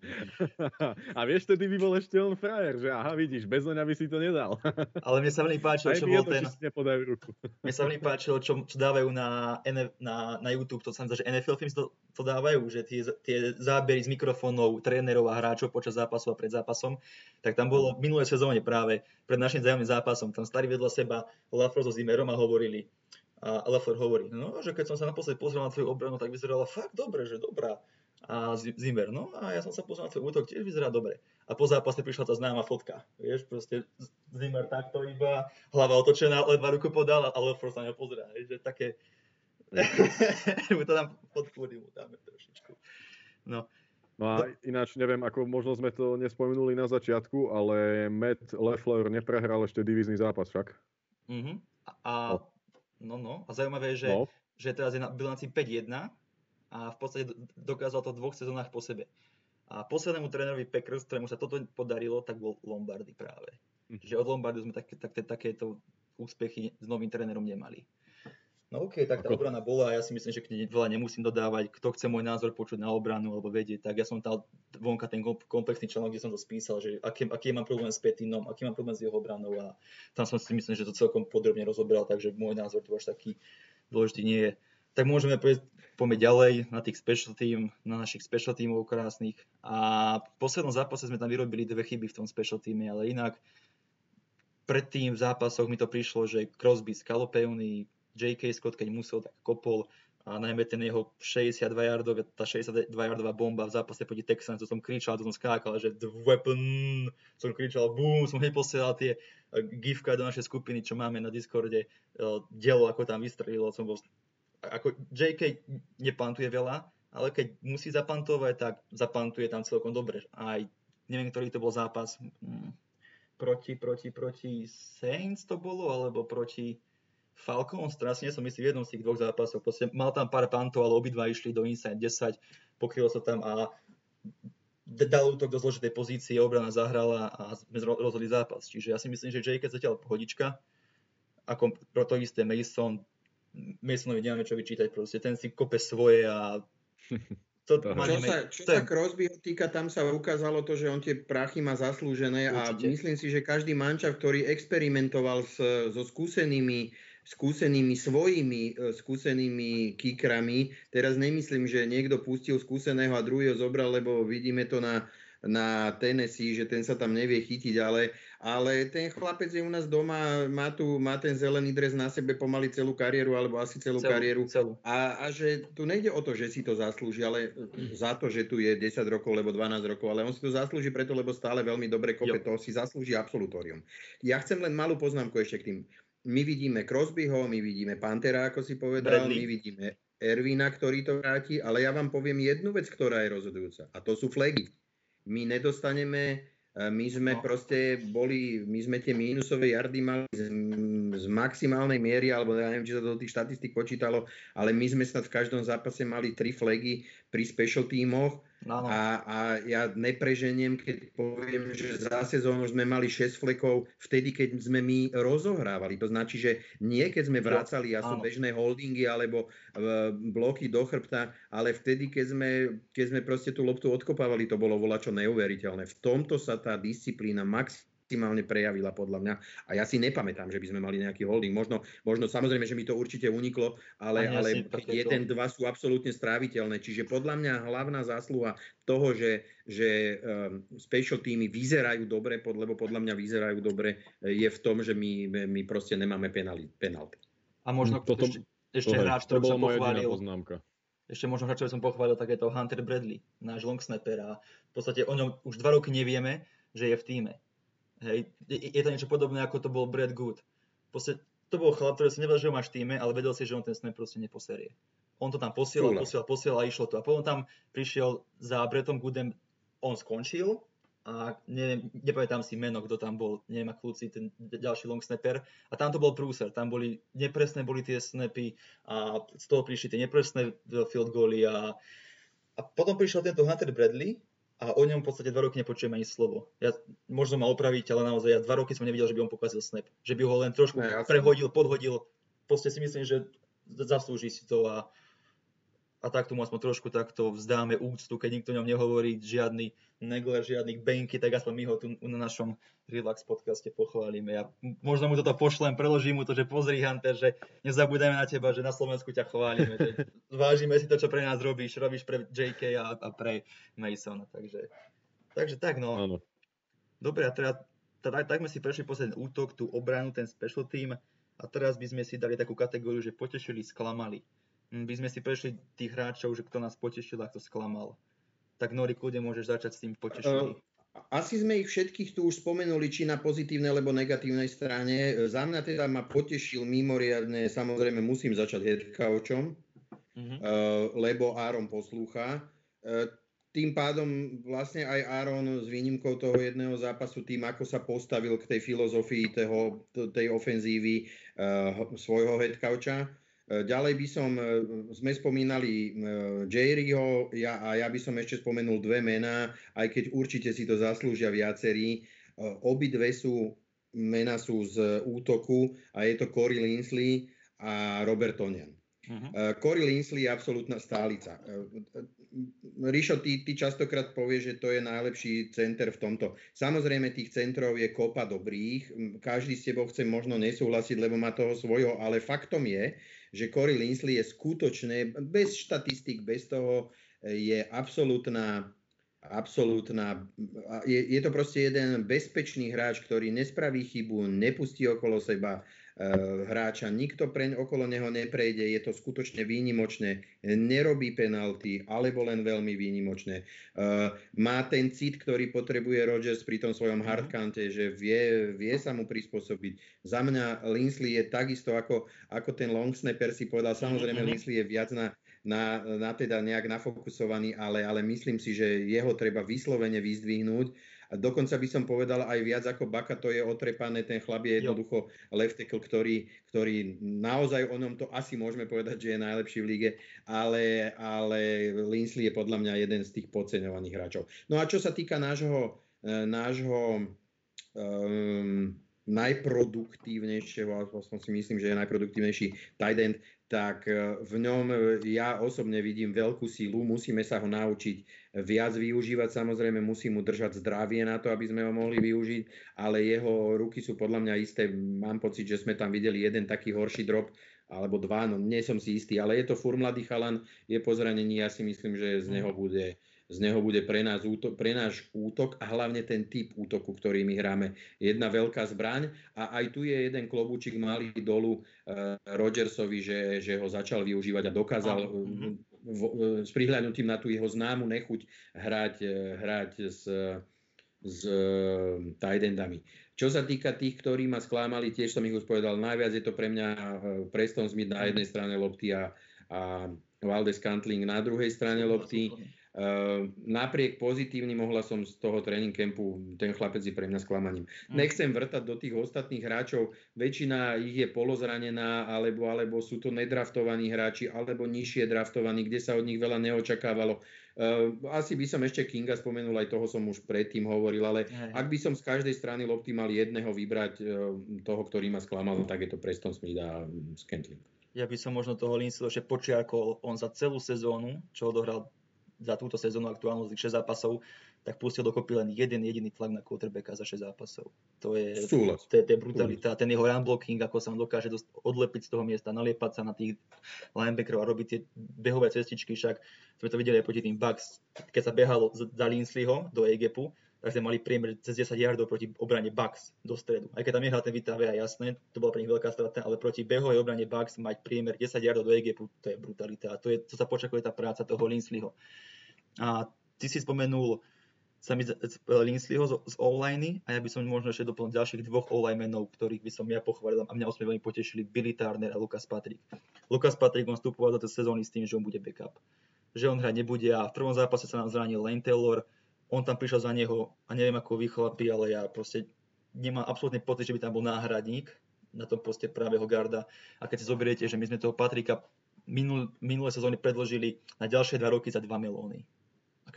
a vieš, vtedy by bol ešte on frajer, že aha, vidíš, bez mňa by si to nedal. Ale mne sa veľmi páčilo, čo bol ten... ruku. Mne sa veľmi páčilo, čo, čo dávajú na, na, na YouTube, to sa mi zdá, že NFL Films to, to dávajú, že tie, tie zábery z mikrofónov trénerov a hráčov počas zápasu a pred zápasom, tak tam bolo v minulej sezóne práve pred našim zájomným zápasom, tam stali vedľa seba Lafro so Zimmerom a hovorili, a Lafleur hovorí, no, že keď som sa naposledy pozrel na tvoju obranu, tak vyzerala fakt dobre, že dobrá. A Zi- Zimmer, no a ja som sa pozrel na tvoj útok, tiež vyzerá dobre. A po zápase prišla tá známa fotka. Vieš, proste Zimmer takto iba, hlava otočená, ledva ruku podal a Lefort sa na ňo pozerá. Že také... mu to tam podkúri mu dáme trošičku. No, No a ináč neviem, ako možno sme to nespomenuli na začiatku, ale Matt Leffler neprehral ešte divízny zápas však. uh-huh. A, a, no, no, a zaujímavé je, že, No, že teraz je na bilancii 5-1 a v podstate do- dokázal to v dvoch sezónach po sebe. A poslednému trénerovi Packers, ktorému sa toto podarilo, tak bol Lombardy práve. Mhm. Že od Lombardu sme také, také, takéto úspechy s novým trénerom nemali. No OK, tak tá Ako- obrana bola a ja si myslím, že k veľa nemusím dodávať. Kto chce môj názor počuť na obranu alebo vedieť, tak ja som dal vonka ten kom- komplexný článok, kde som to spísal, že aký, aký mám problém s Petinom, aký mám problém s jeho obranou a tam som si myslím, že to celkom podrobne rozobral, takže môj názor tu až taký dôležitý nie je. Tak môžeme prejsť poďme ďalej na tých special team, na našich special teamov krásnych. A v poslednom zápase sme tam vyrobili dve chyby v tom special teame, ale inak predtým v zápasoch mi to prišlo, že Crosby skalopeľný, J.K. Scott, keď musel, tak kopol a najmä ten jeho 62 yardov, tá 62 yardová bomba v zápase proti Texans, to som kričal, to som skákal, že the weapon, som kričal, boom, som hneď posielal tie eh, gifka do našej skupiny, čo máme na Discorde, eh, dielo, ako tam vystrelilo, som bol, ako J.K. nepantuje veľa, ale keď musí zapantovať, tak zapantuje tam celkom dobre. Aj neviem, ktorý to bol zápas, mm, proti, proti, proti Saints to bolo, alebo proti Falcons, teraz nie som myslí v jednom z tých dvoch zápasov. Proste mal tam pár pantov, ale obidva išli do inside 10, pokrylo sa tam a dal útok do zložitej pozície, obrana zahrala a sme rozhodli zápas. Čiže ja si myslím, že Jake zatiaľ pohodička. Ako to isté Mason, Masonovi nemáme čo vyčítať, proste ten si kope svoje a to, to čo sa, čo sa Crosbyho týka, tam sa ukázalo to, že on tie prachy má zaslúžené Určite. a myslím si, že každý mančav, ktorý experimentoval s, so skúsenými skúsenými svojimi e, skúsenými kikrami. Teraz nemyslím, že niekto pustil skúseného a druhý ho zobral, lebo vidíme to na, na Tennessee, že ten sa tam nevie chytiť, ale, ale ten chlapec je u nás doma, má, tu, má ten zelený dres na sebe pomaly celú kariéru, alebo asi celú, celú kariéru. Celú. A, a že tu nejde o to, že si to zaslúži, ale za to, že tu je 10 rokov, alebo 12 rokov, ale on si to zaslúži preto, lebo stále veľmi dobre kope, jo. to si zaslúži absolutórium. Ja chcem len malú poznámku ešte k tým my vidíme Crosbyho, my vidíme Pantera, ako si povedal, Bradley. my vidíme Ervina, ktorý to vráti, ale ja vám poviem jednu vec, ktorá je rozhodujúca a to sú flagy. My nedostaneme my sme no. proste boli, my sme tie mínusové jardy mali z, z maximálnej miery, alebo ja neviem, či sa to do tých štatistik počítalo, ale my sme snad v každom zápase mali tri flagy pri special tímoch A, a ja nepreženiem, keď poviem, že za sezónu sme mali 6 flekov vtedy, keď sme my rozohrávali. To značí, že nie keď sme vracali, ja sú bežné holdingy alebo uh, bloky do chrbta, ale vtedy, keď sme, keď sme proste tú loptu odkopávali, to bolo volačo neuveriteľné. V tomto sa tá disciplína maximálne prejavila podľa mňa. A ja si nepamätám, že by sme mali nejaký holding. Možno, možno samozrejme, že mi to určite uniklo, ale, ale jeden, dva sú absolútne stráviteľné. Čiže podľa mňa hlavná zásluha toho, že, že um, special týmy vyzerajú dobre, pod, lebo podľa mňa vyzerajú dobre, je v tom, že my, my proste nemáme penalty. A možno toto, ešte, ešte to hráč, to bola moja pochválil, poznámka ešte možno hráčovi som pochválil, tak je to Hunter Bradley, náš long snapper a v podstate o ňom už dva roky nevieme, že je v týme. Hej, je to niečo podobné, ako to bol Brad Good. Proste to bol chlap, ktorý si nevedel, že ho máš v týme, ale vedel si, že on ten snap proste neposerie. On to tam posielal, posielal, posielal a išlo to. A potom tam prišiel za Bretom Goodem, on skončil a neviem, nepamätám si meno, kto tam bol, neviem, kľúci, ten ďalší long snapper. A tam to bol prúser, tam boli, nepresné boli tie snapy a z toho prišli tie nepresné field goally a, a potom prišiel tento Hunter Bradley a o ňom v podstate dva roky nepočujem ani slovo. Ja, možno ma opraviť, ale naozaj ja dva roky som nevidel, že by on pokazil snap. Že by ho len trošku ne, prehodil, podhodil. Proste si myslím, že zaslúži si to a a tak mu aspoň trošku takto vzdáme úctu, keď nikto o ňom nehovorí žiadny Negler, žiadny Benky, tak aspoň my ho tu na našom Relax podcaste pochválime. Ja možno mu toto pošlem, preložím mu to, že pozri Hunter, že nezabudeme na teba, že na Slovensku ťa chválime, že vážime si to, čo pre nás robíš, robíš pre JK a, a pre Masona, takže, takže tak no. Áno. Dobre, a teda, teda tak sme si prešli posledný útok, tú obranu, ten special team a teraz by sme si dali takú kategóriu, že potešili, sklamali. By sme si prešli tých hráčov, že kto nás potešil a kto sklamal. Tak Nori, kľudne môžeš začať s tým potešením. Asi sme ich všetkých tu už spomenuli, či na pozitívnej alebo negatívnej strane. Za mňa teda ma potešil mimoriadne, samozrejme musím začať headcouchom, uh-huh. lebo Áron poslúcha. Tým pádom vlastne aj Áron s výnimkou toho jedného zápasu, tým ako sa postavil k tej filozofii toho, tej ofenzívy svojho headcoucha, E, ďalej by som, e, sme spomínali e, Jerryho ja, a ja by som ešte spomenul dve mená, aj keď určite si to zaslúžia viacerí. Obidve sú, mená sú z útoku a je to Corey Linsley a Robert Tonian. Uh-huh. Corey Linsley je absolútna stálica. Ríšo, ty, ty častokrát povieš, že to je najlepší center v tomto. Samozrejme, tých centrov je kopa dobrých. Každý s tebou chce možno nesúhlasiť, lebo má toho svojho, ale faktom je, že Corey Linsley je skutočne, bez štatistik, bez toho, je absolútna absolútna, je, je to proste jeden bezpečný hráč, ktorý nespraví chybu, nepustí okolo seba hráča, nikto preň okolo neho neprejde, je to skutočne výnimočné, nerobí penalty, alebo len veľmi výnimočné. Eh, má ten cit, ktorý potrebuje Rodgers pri tom svojom mhm. hardkante, že vie, vie sa mu prispôsobiť. Za mňa Linsley je takisto ako, ako ten long snapper si povedal, samozrejme mm-hmm. Linsley je viac na, na, na teda nejak nafokusovaný, ale, ale myslím si, že jeho treba vyslovene vyzdvihnúť. A dokonca by som povedal aj viac ako Baka, to je otrepané, ten chlap je jednoducho left tackle, ktorý, ktorý naozaj o ňom to asi môžeme povedať, že je najlepší v lige, ale, ale Linsley je podľa mňa jeden z tých podceňovaných hráčov. No a čo sa týka nášho, e, nášho um, najproduktívnejšieho, aspoň si myslím, že je najproduktívnejší tight end, tak e, v ňom e, ja osobne vidím veľkú sílu, musíme sa ho naučiť viac využívať, samozrejme musí mu držať zdravie na to, aby sme ho mohli využiť, ale jeho ruky sú podľa mňa isté, mám pocit, že sme tam videli jeden taký horší drop, alebo dva, no nie som si istý, ale je to fur mladý chalan, je po zranení, ja si myslím, že z neho bude z neho bude pre, nás útok, pre náš útok a hlavne ten typ útoku, ktorý my hráme. Jedna veľká zbraň a aj tu je jeden klobúčik malý dolu uh, Rodgersovi, že, že ho začal využívať a dokázal uh, v, uh, s prihľadnutím na tú jeho známu nechuť hrať, hrať s, s uh, tight endami. Čo sa týka tých, ktorí ma sklamali, tiež som ich už povedal, najviac je to pre mňa Preston Smith na jednej strane lopty a, a Valdes Cantling na druhej strane lopty. Ehm, napriek pozitívnym mohla som z toho tréning campu, ten chlapec je pre mňa sklamaním. Mm. Nechcem vrtať do tých ostatných hráčov, väčšina ich je polozranená, alebo, alebo sú to nedraftovaní hráči, alebo nižšie draftovaní, kde sa od nich veľa neočakávalo. Uh, asi by som ešte Kinga spomenul, aj toho som už predtým hovoril, ale aj. ak by som z každej strany lopty mal jedného vybrať, uh, toho, ktorý ma sklamal, tak je to Preston Smith a Scantling. Ja by som možno toho Linsleyho ešte počiarkol, on za celú sezónu, čo odohral za túto sezónu aktuálnu z 6 zápasov, tak pustil dokopy len jeden jediný tlak na quarterbacka za 6 zápasov. To je, to, je, to je brutalita. Ten jeho run blocking, ako sa on dokáže dost, odlepiť z toho miesta, naliepať sa na tých linebackerov a robiť tie behové cestičky, však sme to videli aj proti tým Bucks, keď sa behalo za Linsleyho do EGPu, tak sme mali priemer cez 10 yardov proti obrane Bucks do stredu. Aj keď tam nehral ten Vitavia, jasné, to bola pre nich veľká strata, ale proti behovej obrane Bucks mať priemer 10 yardov do EGP, to je brutalita. A to, je, to sa počakuje tá práca toho Linsleyho. A ty si spomenul sa mi Linsleyho z, z online a ja by som možno ešte doplnil ďalších dvoch online menov, ktorých by som ja pochválil a mňa osme veľmi potešili, Billy Turner a Lucas Patrick. Lucas Patrick on vstupoval do tej sezóny s tým, že on bude backup. Že on hrať nebude a v prvom zápase sa nám zranil Lane Taylor, on tam prišiel za neho a neviem ako vy chlapi, ale ja proste nemám absolútne pocit, že by tam bol náhradník na tom poste právého garda. A keď si zoberiete, že my sme toho Patrika minul, minulé sezóny predložili na ďalšie dva roky za 2 milóny.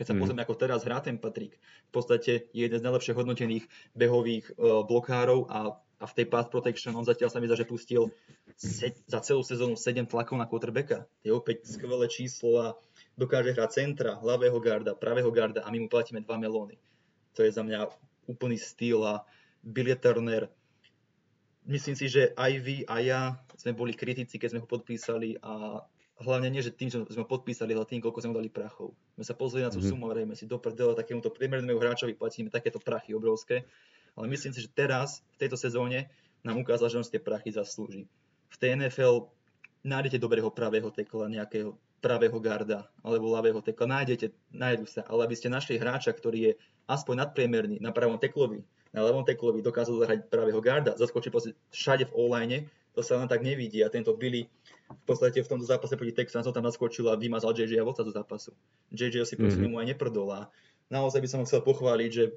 Keď sa mm. pozrieme, ako teraz hrá ten Patrik, v podstate je jeden z najlepšie hodnotených behových uh, blokárov a, a v tej pass protection on zatiaľ sa mi zdá, že pustil se, za celú sezónu 7 tlakov na quarterbacka. Je opäť skvelé číslo a dokáže hrať centra, ľavého garda, pravého garda a my mu platíme 2 melóny. To je za mňa úplný styl a Billy Turner. Myslím si, že aj vy, aj ja sme boli kritici, keď sme ho podpísali a hlavne nie, že tým, že sme podpísali, ale tým, koľko sme mu dali prachov. My sa pozreli na tú mm-hmm. sumu a si do prdela takémuto priemernému hráčovi platíme takéto prachy obrovské. Ale myslím si, že teraz, v tejto sezóne, nám ukázal, že on si tie prachy zaslúži. V tej NFL nájdete dobrého pravého tekla, nejakého pravého garda alebo ľavého tekla. Nájdete, nájdu sa, ale aby ste našli hráča, ktorý je aspoň nadpriemerný na pravom teklovi, na ľavom teklovi, dokázal zahrať pravého garda, zaskočí všade v online, to sa len tak nevidí a tento Billy v podstate v tomto zápase proti Texansom tam naskočil a vymazal JJ a Vlca do zápasu. JJ si proste mm-hmm. mu aj neprdol naozaj by som ho chcel pochváliť, že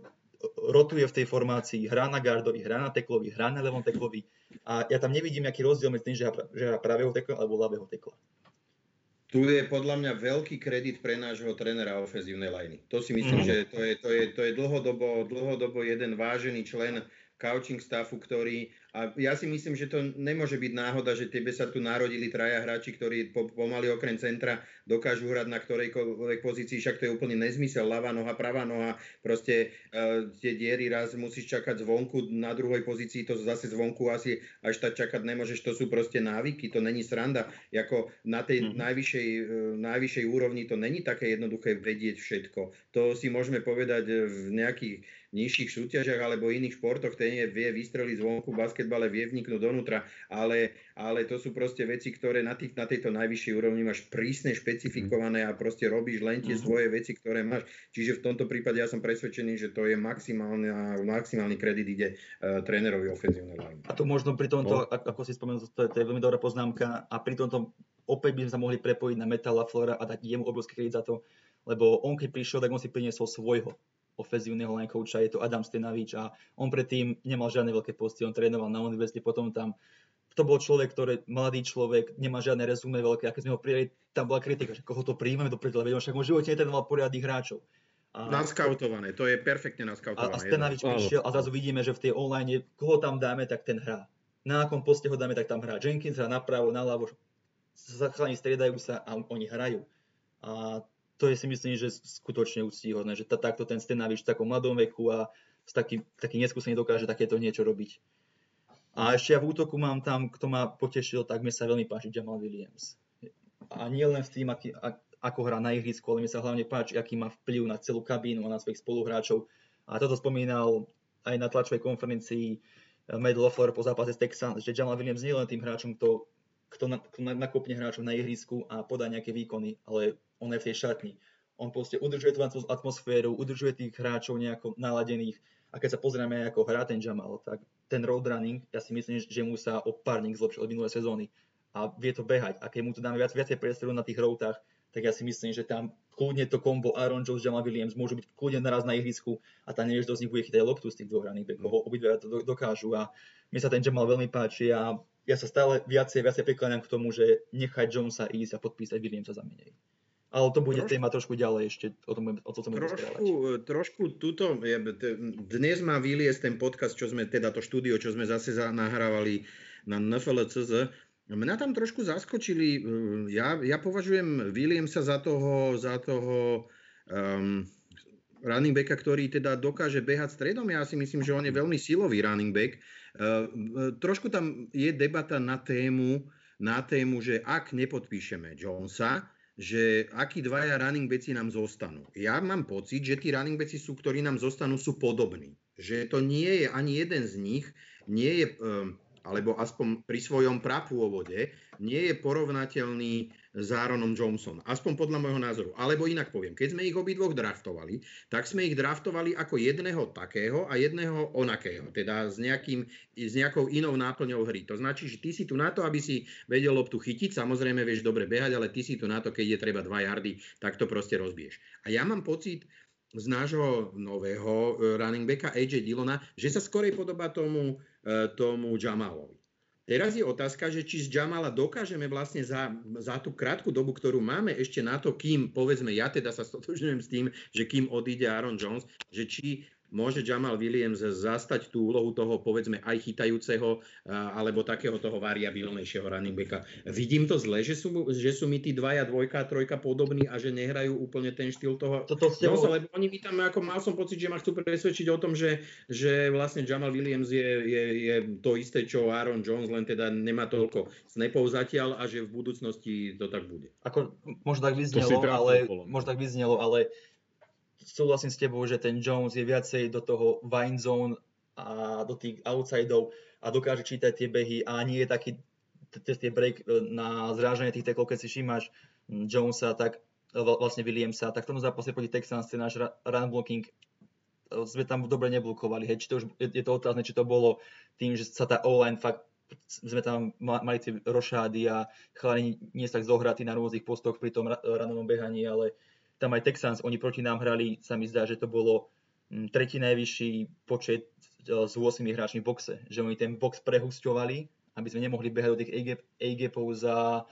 rotuje v tej formácii, hrá na gardovi, hrá na teklovi, hrá na levom teklovi a ja tam nevidím nejaký rozdiel medzi tým, že hrá pravého tekla alebo ľavého tekla. Tu je podľa mňa veľký kredit pre nášho trénera ofenzívnej lajny. To si myslím, mm. že to je, to, je, to je dlhodobo, dlhodobo jeden vážený člen coaching staffu, ktorý a ja si myslím, že to nemôže byť náhoda, že tebe sa tu narodili traja hráči, ktorí po, pomaly okrem centra dokážu hrať na ktorejkoľvek pozícii, však to je úplný nezmysel, ľavá noha, pravá noha, proste uh, tie diery raz musíš čakať zvonku, na druhej pozícii to zase zvonku asi až tak čakať nemôžeš, to sú proste návyky, to není sranda, ako na tej mm-hmm. najvyššej, uh, najvyššej úrovni to není také jednoduché vedieť všetko. To si môžeme povedať v nejakých nižších súťažiach alebo iných športoch, ten je, vie vystreliť zvonku basket basketbale vie vniknúť donútra, ale, ale to sú proste veci, ktoré na, tých, na tejto najvyššej úrovni máš prísne špecifikované a proste robíš len tie Mhm. svoje veci, ktoré máš. Čiže v tomto prípade ja som presvedčený, že to je maximálny, maximálny kredit ide uh, trénerovi ofenzívnej line. A to možno pri tomto, No. ako si spomenul, to je, to je veľmi dobrá poznámka a pri tomto opäť by sme sa mohli prepojiť na Metala Flora a dať jemu obrovský kredit za to, lebo on keď prišiel, tak on si priniesol svojho ofenzívneho line coacha, je to Adam Stenavič a on predtým nemal žiadne veľké posty, on trénoval na univerzite, potom tam to bol človek, ktorý, mladý človek, nemá žiadne rezume veľké, a keď sme ho prijali, tam bola kritika, že koho to príjmeme do prdele, veď on však on v živote netrénoval poriadnych hráčov. A, Naskautované, to je perfektne a, naskautované. a Stenavič Áno. prišiel a zrazu vidíme, že v tej online, koho tam dáme, tak ten hrá. Na akom poste ho dáme, tak tam hrá. Jenkins hrá napravo, naľavo, chalani striedajú sa a oni hrajú. A to je si myslím, že skutočne úctíhodné, že takto ten Stenavič v takom mladom veku a s takým, taký neskúsený dokáže takéto niečo robiť. A ešte ja v útoku mám tam, kto ma potešil, tak mi sa veľmi páči Jamal Williams. A nie len v tým, aký, ako hrá na ihrisku, ale mi sa hlavne páči, aký má vplyv na celú kabínu a na svojich spoluhráčov. A toto spomínal aj na tlačovej konferencii Matt LaFleur po zápase s Texans, že Jamal Williams nie je len tým hráčom, kto, kto, na, kto na- nakopne hráčov na ihrisku a podá nejaké výkony, ale on je v tej šatni. On proste udržuje tú atmos- atmosféru, udržuje tých hráčov nejako naladených. A keď sa pozrieme, ako hrá ten Jamal, tak ten road ja si myslím, že mu sa o pár nich zlepšil od minulé sezóny. A vie to behať. A keď mu tu dáme viac, viacej priestoru na tých routách, tak ja si myslím, že tam kľudne to kombo Aaron Jones, Jamal Williams môžu byť kľudne naraz na ihrisku a tam nevieš, kto z nich bude chytať loptu z tých dvoch running backov. Obidve to do- dokážu a mne sa ten Jamal veľmi páči a ja sa stále viacej, viacej prikláňam k tomu, že nechať Jonesa ísť a podpísať Williamsa za menej. Ale to bude Trošku- téma trošku ďalej ešte, o tom o tom budeme Trošku, trošku tuto, dnes má vyliesť ten podcast, čo sme, teda to štúdio, čo sme zase za, nahrávali na NFLCZ. Mňa tam trošku zaskočili, ja, ja považujem Williamsa za toho, za toho um, running backa, ktorý teda dokáže behať stredom. Ja si myslím, že on je veľmi silový running back. Uh, trošku tam je debata na tému, na tému, že ak nepodpíšeme Jonesa, že akí dvaja running backi nám zostanú. Ja mám pocit, že tí running backi, sú, ktorí nám zostanú, sú podobní. Že to nie je ani jeden z nich, nie je, um, alebo aspoň pri svojom prapôvode, nie je porovnateľný s Aaronom Johnson. Aspoň podľa môjho názoru. Alebo inak poviem, keď sme ich obidvoch draftovali, tak sme ich draftovali ako jedného takého a jedného onakého. Teda s, nejakým, s nejakou inou náplňou hry. To značí, že ty si tu na to, aby si vedel loptu chytiť, samozrejme vieš dobre behať, ale ty si tu na to, keď je treba 2 yardy, tak to proste rozbiješ. A ja mám pocit, z nášho nového eh, running backa AJ Dillona, že sa skorej podobá tomu, eh, tomu Jamalovi. Teraz je otázka, že či z Jamala dokážeme vlastne za, za tú krátku dobu, ktorú máme ešte na to, kým, povedzme, ja teda sa stotožňujem s tým, že kým odíde Aaron Jones, že či môže Jamal Williams zastať tú úlohu toho, povedzme, aj chytajúceho, alebo takého toho variabilnejšieho running backa. Vidím to zle, že sú, že sú mi tí dvaja, dvojka trojka podobní a že nehrajú úplne ten štýl toho, Toto s tebou, No, lebo oni mi tam, ako mal som pocit, že ma chcú presvedčiť o tom, že, že vlastne Jamal Williams je, je, je to isté, čo Aaron Jones, len teda nemá toľko snapov zatiaľ a že v budúcnosti to tak bude. ako, možno tak vyznelo, ale, možno tak vyznelo, ale súhlasím s tebou, že ten Jones je viacej do toho wine zone a do tých outsideov a dokáže čítať tie behy a nie je taký tie break e, na zrážanie tých teklov, keď si všimáš mm, Jonesa, tak vla- vlastne Williamsa, tak v tom zápase proti Texans ten náš run blocking e, sme tam dobre neblokovali. Hej, či to už, je, to otázne, či to bolo tým, že sa tá O-line fakt sme tam ma- mali tie rošády a chalani nie sú tak zohratí na rôznych postoch pri tom ra- ranovom behaní, ale tam aj Texans, oni proti nám hrali, sa mi zdá, že to bolo mm, tretí najvyšší počet e, s 8 hráčmi v boxe. Že oni ten box prehusťovali, aby sme nemohli behať do tých A-gap, A-gapov za,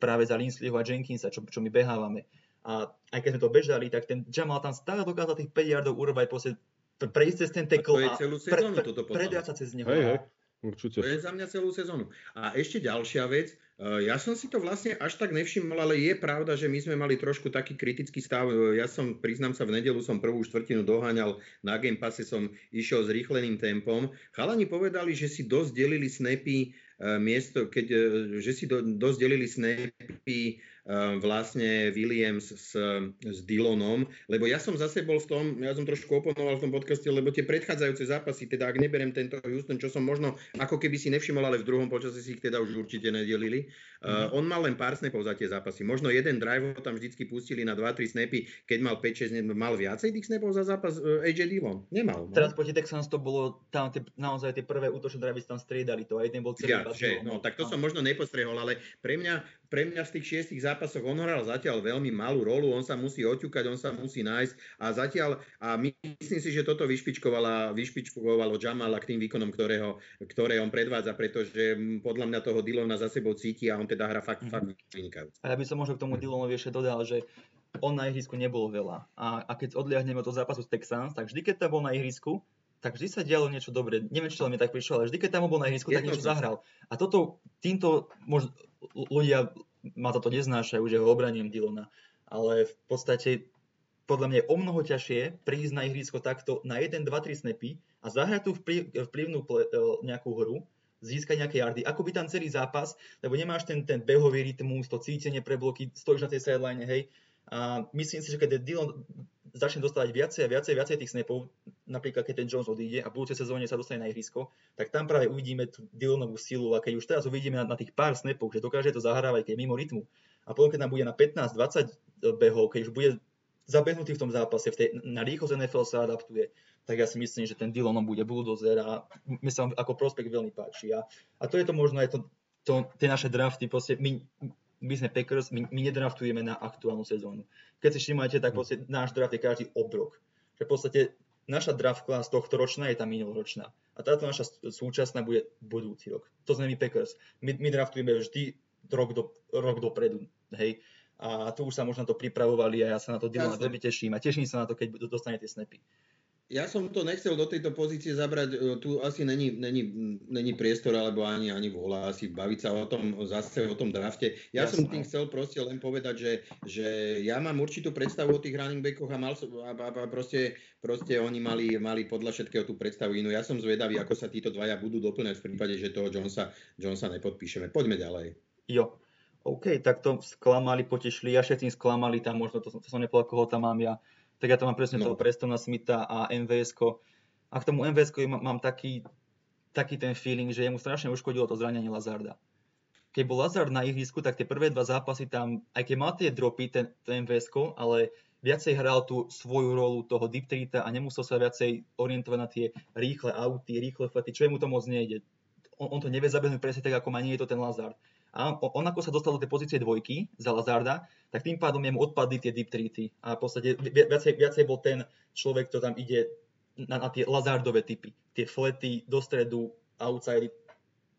práve za Linsleyho a Jenkinsa, čo, čo my behávame. A aj keď sme to bežali, tak ten Jamal tam stále dokázal tých 5 yardov urobať, proste pre- prejsť cez ten A to je a celú pre, sezónu pre, toto podľa mňa. predrať sa cez neho. Hej, hej, určite. To je za mňa celú sezónu. A ešte ďalšia vec, Eh, ja som si to vlastne až tak nevšimol, ale je pravda, že my sme mali trošku taký kritický stav. Eh, Ja som, priznám sa, v nedelu som prvú štvrtinu doháňal, na Game Passe som išiel s rýchleným tempom. Chalani povedali, že si dosť delili snapy eh, miesto, keď, že si do, dosť delili snapy vlastne Williams s, s Dylanom, lebo ja som zase bol v tom, ja som trošku oponoval v tom podcaste, lebo tie predchádzajúce zápasy, teda ak neberiem tento Houston, čo som možno ako keby si nevšimol, ale v druhom počasí si ich teda už určite nedelili, Uh, on mal len pár snapov za tie zápasy. Možno jeden drive tam vždycky pustili na 2-3 snapy, keď mal 5-6, ne- mal viacej tých snapov za zápas uh, AJ Dillon? Nemal. No? Teraz proti Texans to bolo tam tie, naozaj tie prvé útočné drive sa tam striedali to a jeden bol celý Viac, že? No, tak to som možno nepostrehol, ale pre mňa, pre mňa v tých šiestich zápasoch on hral zatiaľ veľmi malú rolu, on sa musí oťukať, on sa musí nájsť a zatiaľ, a myslím si, že toto vyšpičkovala, vyšpičkovalo Jamala k tým výkonom, ktorého, ktoré on predvádza, pretože mm, podľa mňa toho Dillona za sebou cíti a on teda hrá fakt, fakt vynikajúco. A ja by som možno k tomu Dylonovi ešte dodal, že on na ihrisku nebolo veľa. A, a keď odliahneme od toho zápasu s Texans, tak vždy, keď tam bol na ihrisku, tak vždy sa dialo niečo dobré. Neviem, čo mi tak prišlo, ale vždy, keď tam bol na ihrisku, tak niečo Jednoznačne. zahral. A toto, týmto mož, ľudia ma toto neznášajú, že ho obraním Dylona. Ale v podstate podľa mňa je o mnoho ťažšie prísť na ihrisko takto na 1, 2, 3 snapy a zahrať tú vplyv, vplyvnú ple, e, nejakú hru, získať nejaké yardy, ako by tam celý zápas, lebo nemáš ten, ten behový rytmus, to cítenie pre bloky, stojíš na tej sideline, hej. A myslím si, že keď Dylan začne dostávať viacej a viacej, viacej tých snapov, napríklad keď ten Jones odíde a v budúcej sezóne sa dostane na ihrisko, tak tam práve uvidíme tú Dylanovú silu. A keď už teraz uvidíme na, na tých pár snapoch, že dokáže to zahrávať, keď je mimo rytmu. A potom keď nám bude na 15-20 behov, keď už bude zabehnutý v tom zápase, v tej, na rýchlosť NFL sa adaptuje, tak ja si myslím, že ten Dylan bude bulldozer a mi sa ako prospekt veľmi páči. A, a to je to možno aj to, to, tie naše drafty, proste my, my sme Packers, my, my nedraftujeme na aktuálnu sezónu. Keď si všimáte, tak proste náš draft je každý obrok. Že v podstate naša draft class tohto ročná je tá minuloročná. A táto naša súčasná bude budúci rok. To sme my Packers. My, my draftujeme vždy rok, do, rok dopredu. Hej. A tu už sa možno to pripravovali a ja sa na to Jasne. veľmi teším. A teším sa na to, keď dostane tie snapy. Ja som to nechcel do tejto pozície zabrať, e, tu asi není, není, není priestor alebo ani, ani vôľa asi baviť sa o tom, zase o tom drafte. Ja som Jasné. tým chcel proste len povedať, že, že ja mám určitú predstavu o tých running backoch a, mal, som- a, a, a proste, proste oni mali, mali podľa všetkého tú predstavu inú. Ja som zvedavý, ako sa títo dvaja budú doplňať v prípade, že toho Jonesa, Jonesa nepodpíšeme. Poďme ďalej. Jo. OK, tak to sklamali, potešili, ja všetkým sklamali, tam možno, to som, to som nepovedal, koho tam mám ja. Tak ja tam mám presne No. toho Prestona Smitha a MVS. -ko. A k tomu MVS mám, mám taký, taký ten feeling, že jemu strašne uškodilo to zranenie Lazarda. Keď bol Lazard na ihrisku, tak tie prvé dva zápasy tam, aj keď mal tie dropy, ten, ten MVS, ale viacej hral tú svoju rolu toho deep treata a nemusel sa viacej orientovať na tie rýchle auty, rýchle flety, čo mu to moc nejde. On, on to nevie zabehnúť presne tak, ako má nie je to ten Lazard. A on, on ako sa dostal do tej pozície dvojky za Lazarda, tak tým pádom jemu odpadli tie deep treaty. A v podstate vi- viacej, viacej bol ten človek, kto tam ide na, na tie Lazardové typy. Tie flety do stredu, outside,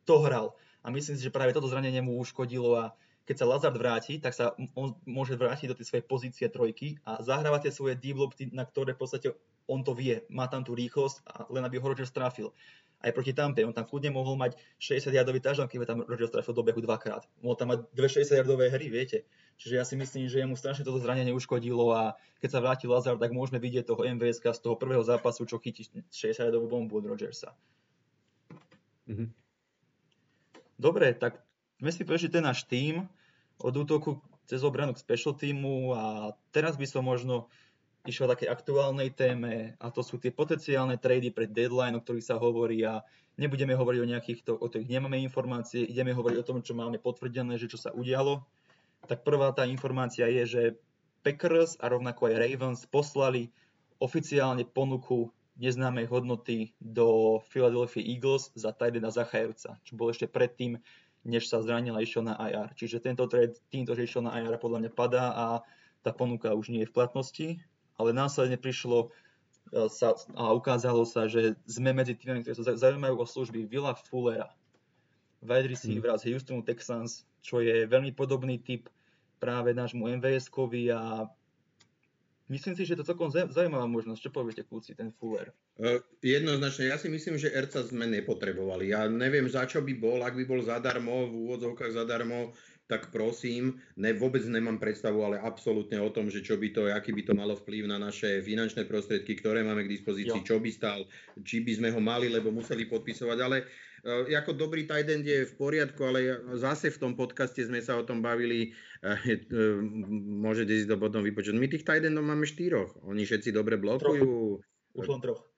to hral. A myslím si, že práve toto zranenie mu uškodilo a keď sa Lazard vráti, tak sa on môže vrátiť do tej svojej pozície trojky a zahrávať tie svoje deep lopty, na ktoré v podstate on to vie. Má tam tú rýchlosť a len aby ho Rodgers trafil. Aj proti Tampe, on tam kľudne mohol mať 60 yardový touchdown, keby tam Rodgers trafil do behu dvakrát. Mohol tam mať dve 60 yardové hry, viete. Čiže ja si myslím, že mu strašne toto zranenie uškodilo a keď sa vráti Lazard, tak môžeme vidieť toho MVS z toho prvého zápasu, čo chytí 60 yardovú bombu od Rodgersa. Mhm. Dobre, tak sme si prešli ten náš tým od útoku cez obranu k special týmu a teraz by som možno išiel také aktuálnej téme a to sú tie potenciálne trady pred deadline, o ktorých sa hovorí a nebudeme hovoriť o nejakých, to, o ktorých nemáme informácie, ideme hovoriť o tom, čo máme potvrdené, že čo sa udialo. Tak prvá tá informácia je, že Packers a rovnako aj Ravens poslali oficiálne ponuku neznámej hodnoty do Philadelphia Eagles za Tydena Zachajevca, čo bol ešte predtým, než sa zranil a išiel na IR. Čiže tento trade týmto, že išiel na IR podľa mňa padá a tá ponuka už nie je v platnosti, ale následne prišlo e, sa, a ukázalo sa, že sme medzi tými, ktorí sa zaujímajú o služby Villa Fullera, wide receiver z Houstonu Texans, čo je veľmi podobný typ práve nášmu MVS-kovi a Myslím si, že je to celkom zau- zaujímavá možnosť. Čo poviete, kľúci, ten Fuller? Uh, jednoznačne, ja si myslím, že Erca sme nepotrebovali. Ja neviem, za čo by bol, ak by bol zadarmo, v úvodzovkách zadarmo, tak prosím, ne, vôbec nemám predstavu, ale absolútne o tom, že čo by to, aký by to malo vplyv na naše finančné prostriedky, ktoré máme k dispozícii, Jo. čo by stal, či by sme ho mali, lebo museli podpisovať, ale uh, ako dobrý tight end je v poriadku, ale zase v tom podcaste sme sa o tom bavili, uh, uh, môžete si to potom vypočuť. My tých tight endov máme štyroch, oni všetci dobre blokujú. Už len troch.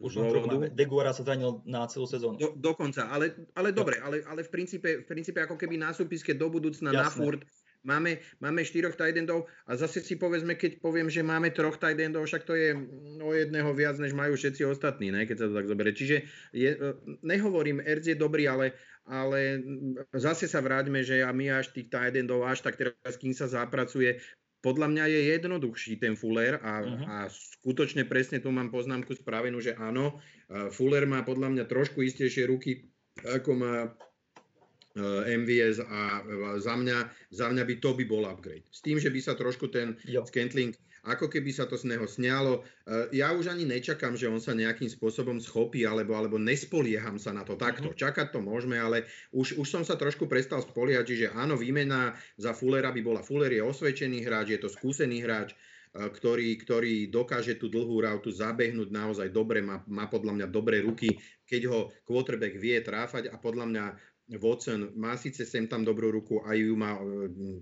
Už len troch máme. Deguara sa zranil na celú sezónu. Do, dokonca, ale, ale dobre, ale, ale v, princípe, v princípe ako keby na súpiske do budúcna na Jasné. furt máme, máme štyroch tight endov a zase si povedzme, keď poviem, že máme troch tight endov, však to je mm, o jedného viac, než majú všetci ostatní, ne, keď sa to tak zoberie. Čiže je, e, nehovorím, Erz je dobrý, ale, ale mm, zase sa vráťme, že a my až tých tight endov, až tak teraz, kým sa zapracuje, podľa mňa je jednoduchší ten Fuller a, Mhm. a skutočne presne tu mám poznámku spravenú, že áno, Uh, Fuller má podľa mňa trošku istejšie ruky, ako má uh, MVS a uh, za mňa, za mňa by to by bol upgrade. S tým, že by sa trošku ten Jo. Scantling, ako keby sa to z neho sňalo. Uh, Ja už ani nečakám, že on sa nejakým spôsobom schopí, alebo, alebo nespolieham sa na to takto. Čakať to môžeme, ale už, už som sa trošku prestal spoliehať, čiže áno, výmena za Fullera by bola. Fuller je osvedčený hráč, je to skúsený hráč, eh, ktorý, ktorý dokáže tú dlhú rautu zabehnúť naozaj dobre, má, má podľa mňa dobré ruky, keď ho quarterback vie tráfať a podľa mňa Watson má síce sem tam dobrú ruku, aj ju má eh,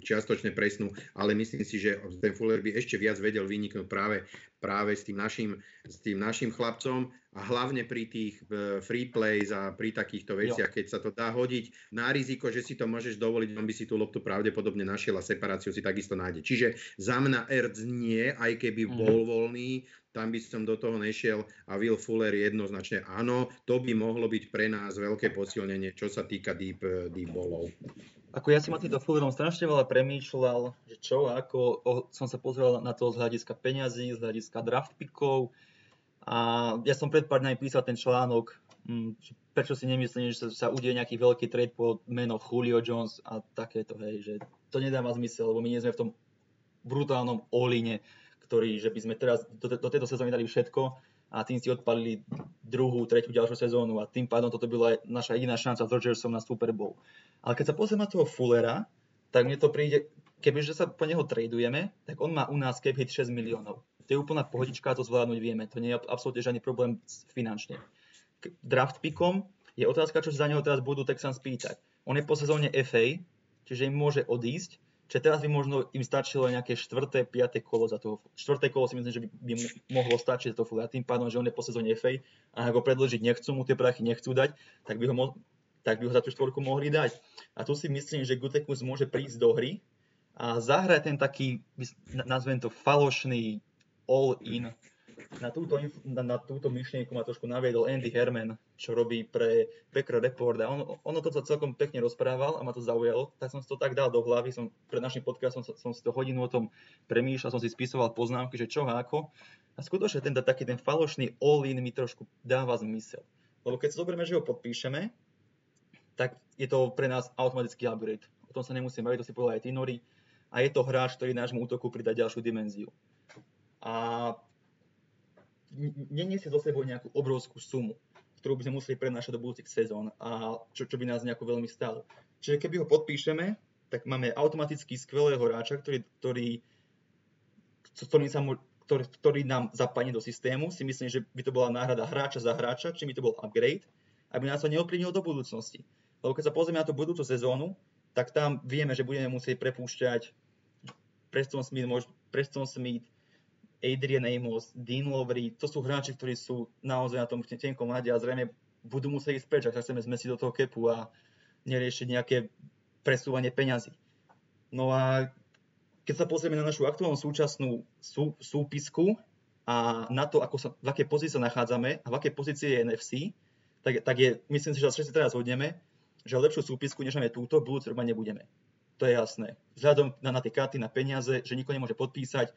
čiastočne presnú, ale myslím si, že ten Fuller by ešte viac vedel vyniknúť práve, práve s, tým našim, s tým našim chlapcom a hlavne pri tých eh, free plays a pri takýchto veciach, keď sa to dá hodiť na riziko, že si to môžeš dovoliť, on by si tú loptu pravdepodobne našiel a separáciu si takisto nájde. Čiže za mňa Ertz nie, aj keby Mhm. bol voľný, tam by som do toho nešiel a Will Fuller jednoznačne áno, to by mohlo byť pre nás veľké posilnenie, čo sa týka deep, eh, deep ballov. Ako ja som nad týmto Fullerom strašne veľa premýšľal, že čo ako, o, som sa pozrel na to z hľadiska peňazí, z hľadiska draft pickov a ja som pred pár dňami písal ten článok, mm, že prečo si nemyslím, že sa, sa udeje nejaký veľký trade po meno Julio Jones a takéto, hej, že to nedáva zmysel, lebo my nie sme v tom brutálnom oline, ktorý, že by sme teraz do, do tejto sezóny dali všetko a tým si odpalili druhú, tretiu, ďalšiu sezónu a tým pádom toto bola naša jediná šanca s Rodgersom na Super Bowl. Ale keď sa pozriem na toho Fullera, tak mne to príde, kebyže sa po neho tradujeme, tak on má u nás cap hit 6 miliónov. To je úplná pohodička, to zvládnuť vieme. To nie je absolútne žiadny problém finančne. K draft pickom je otázka, čo sa za neho teraz budú Texans pýtať. On je po sezóne FA, čiže im môže odísť, čiže teraz by možno im stačilo nejaké štvrté, piaté kolo za toho. Štvrté kolo si myslím, že by, by mohlo stačiť za to Fullera, tým pádom, že on je po sezóne FA a ak ho predložiť nechcú, mu tie prachy nechcú dať, tak by ho, mo- tak by ho za tú štvorku mohli dať. A tu si myslím, že Gutekus môže prísť do hry a zahrať ten taký, nazvem to, falošný all-in. Na túto, na, na túto myšlienku ma trošku naviedol Andy Herman, čo robí pre Packer Report a on, ono to celkom pekne rozprával a ma to zaujalo, tak som si to tak dal do hlavy, som pred našim podcastom som, som si to hodinu o tom premýšľal, som si spisoval poznámky, že čo a ako. A skutočne ten taký ten falošný all-in mi trošku dáva zmysel. Lebo keď zoberieme, že ho podpíšeme, tak je to pre nás automatický upgrade. O tom sa nemusím baviť, to si povedal aj ty, Nori. A je to hráč, ktorý nášmu útoku pridá ďalšiu dimenziu. A neniesie so sebou nejakú obrovskú sumu, ktorú by sme museli prenášať do budúcich sezón a čo, čo by nás nejako veľmi stalo. Čiže keby ho podpíšeme, tak máme automaticky skvelého hráča, ktorý, ktorý, ktorý, sa mu, ktorý, ktorý nám zapadne do systému. Si myslím, že by to bola náhrada hráča za hráča, či by to bol upgrade, aby nás to neovplyvnilo do budúcnosti. Lebo keď sa pozrieme na tú budúcu sezónu, tak tam vieme, že budeme musieť prepúšťať Preston Smith, Preston Smith, Adrian Amos, Dean Lowry, to sú hráči, ktorí sú naozaj na tom tenkom ľade a zrejme budú musieť ísť preč, ak sa chceme zmesiť do toho kepu a neriešiť nejaké presúvanie peňazí. No a keď sa pozrieme na našu aktuálnu súčasnú sú, súpisku a na to, ako sa, v akej pozícii sa nachádzame a v akej pozícii je NFC, tak, tak je, myslím si, že všetci teraz hodneme, že lepšiu súpisku, než máme túto, budúci rok nebudeme. To je jasné. Vzhľadom na, na tie karty, na peniaze, že nikto nemôže podpísať,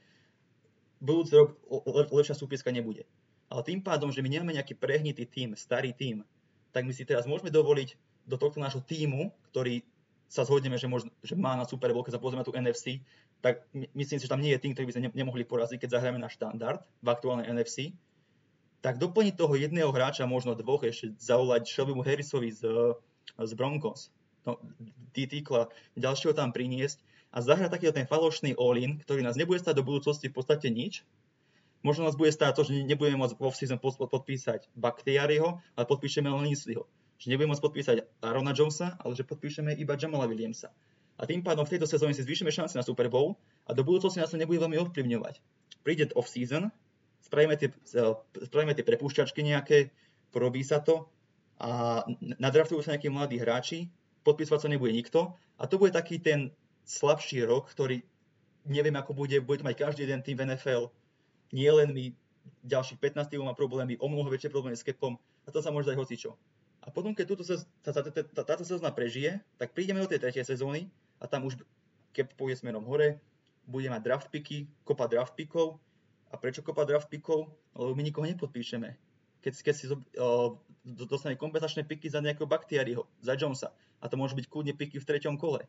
budúci rok le, lepšia súpiska nebude. Ale tým pádom, že my nemáme nejaký prehnitý tým, starý tým, tak my si teraz môžeme dovoliť do tohto nášho týmu, ktorý sa zhodneme, že, možno, že má na Super Bowl, keď sa pozrieme na tú NFC, tak my- myslím si, že tam nie je tým, ktorý by sme ne- nemohli poraziť, keď zahráme na štandard v aktuálnej NFC. Tak doplniť toho jedného hráča, možno dvoch, ešte zavolať Shelbymu Harrisovi z, z Broncos, no, týkla, ďalšieho tam priniesť a zahrať takýto ten falošný all-in, ktorý nás nebude stať do budúcnosti v podstate nič. Možno nás bude stáť to, že nebudeme môcť v off-season pod- podpísať Bakhtiariho, ale podpíšeme len Linsleyho. Že nebudeme môcť podpísať Arona Jonesa, ale že podpíšeme iba Jamala Williamsa. A tým pádom v tejto sezóne si zvýšime šance na Super Bowl a do budúcnosti nás to nebude veľmi ovplyvňovať. Príde off-season, spravíme tie, spravíme tie prepúšťačky nejaké, porobí sa to a nadraftujú sa nejakí mladí hráči, podpisovať sa nebude nikto a to bude taký ten slabší rok, ktorý neviem ako bude, bude to mať každý jeden tým v NFL, nie len my, ďalších 15 tímov má problémy, o mnoho väčšie problémy s capom a to sa môže dať hocičo. A potom, keď túto sez, tá, tá, tá, tá, táto sezóna prežije, tak prídeme do tej tretej sezóny a tam už cap pôjde smerom hore, bude mať draft picky, kopa draft pickov. A prečo kopa draft pickov? Lebo my nikoho nepodpíšeme. Keď, keď si o, do- dostane kompenzačné piky za nejakého Bakhtiariho, za Jonesa. A to môže byť kľudne piky v treťom kole.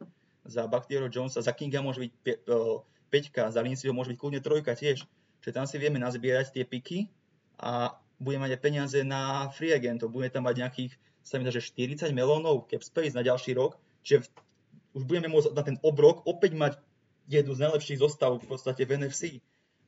Za Bakhtiariho Jonesa, za Kinga môže byť pe, o, peťka, za Lindsayho môže byť kľudne trojka tiež. Čiže tam si vieme nazbierať tie piky a budeme mať aj peniaze na free agentov. Budeme tam mať nejakých, sa mi dá, že 40 melónov cap space na ďalší rok. Čiže už budeme môcť na ten obrok opäť mať jednu z najlepších zostav v podstate v NFC.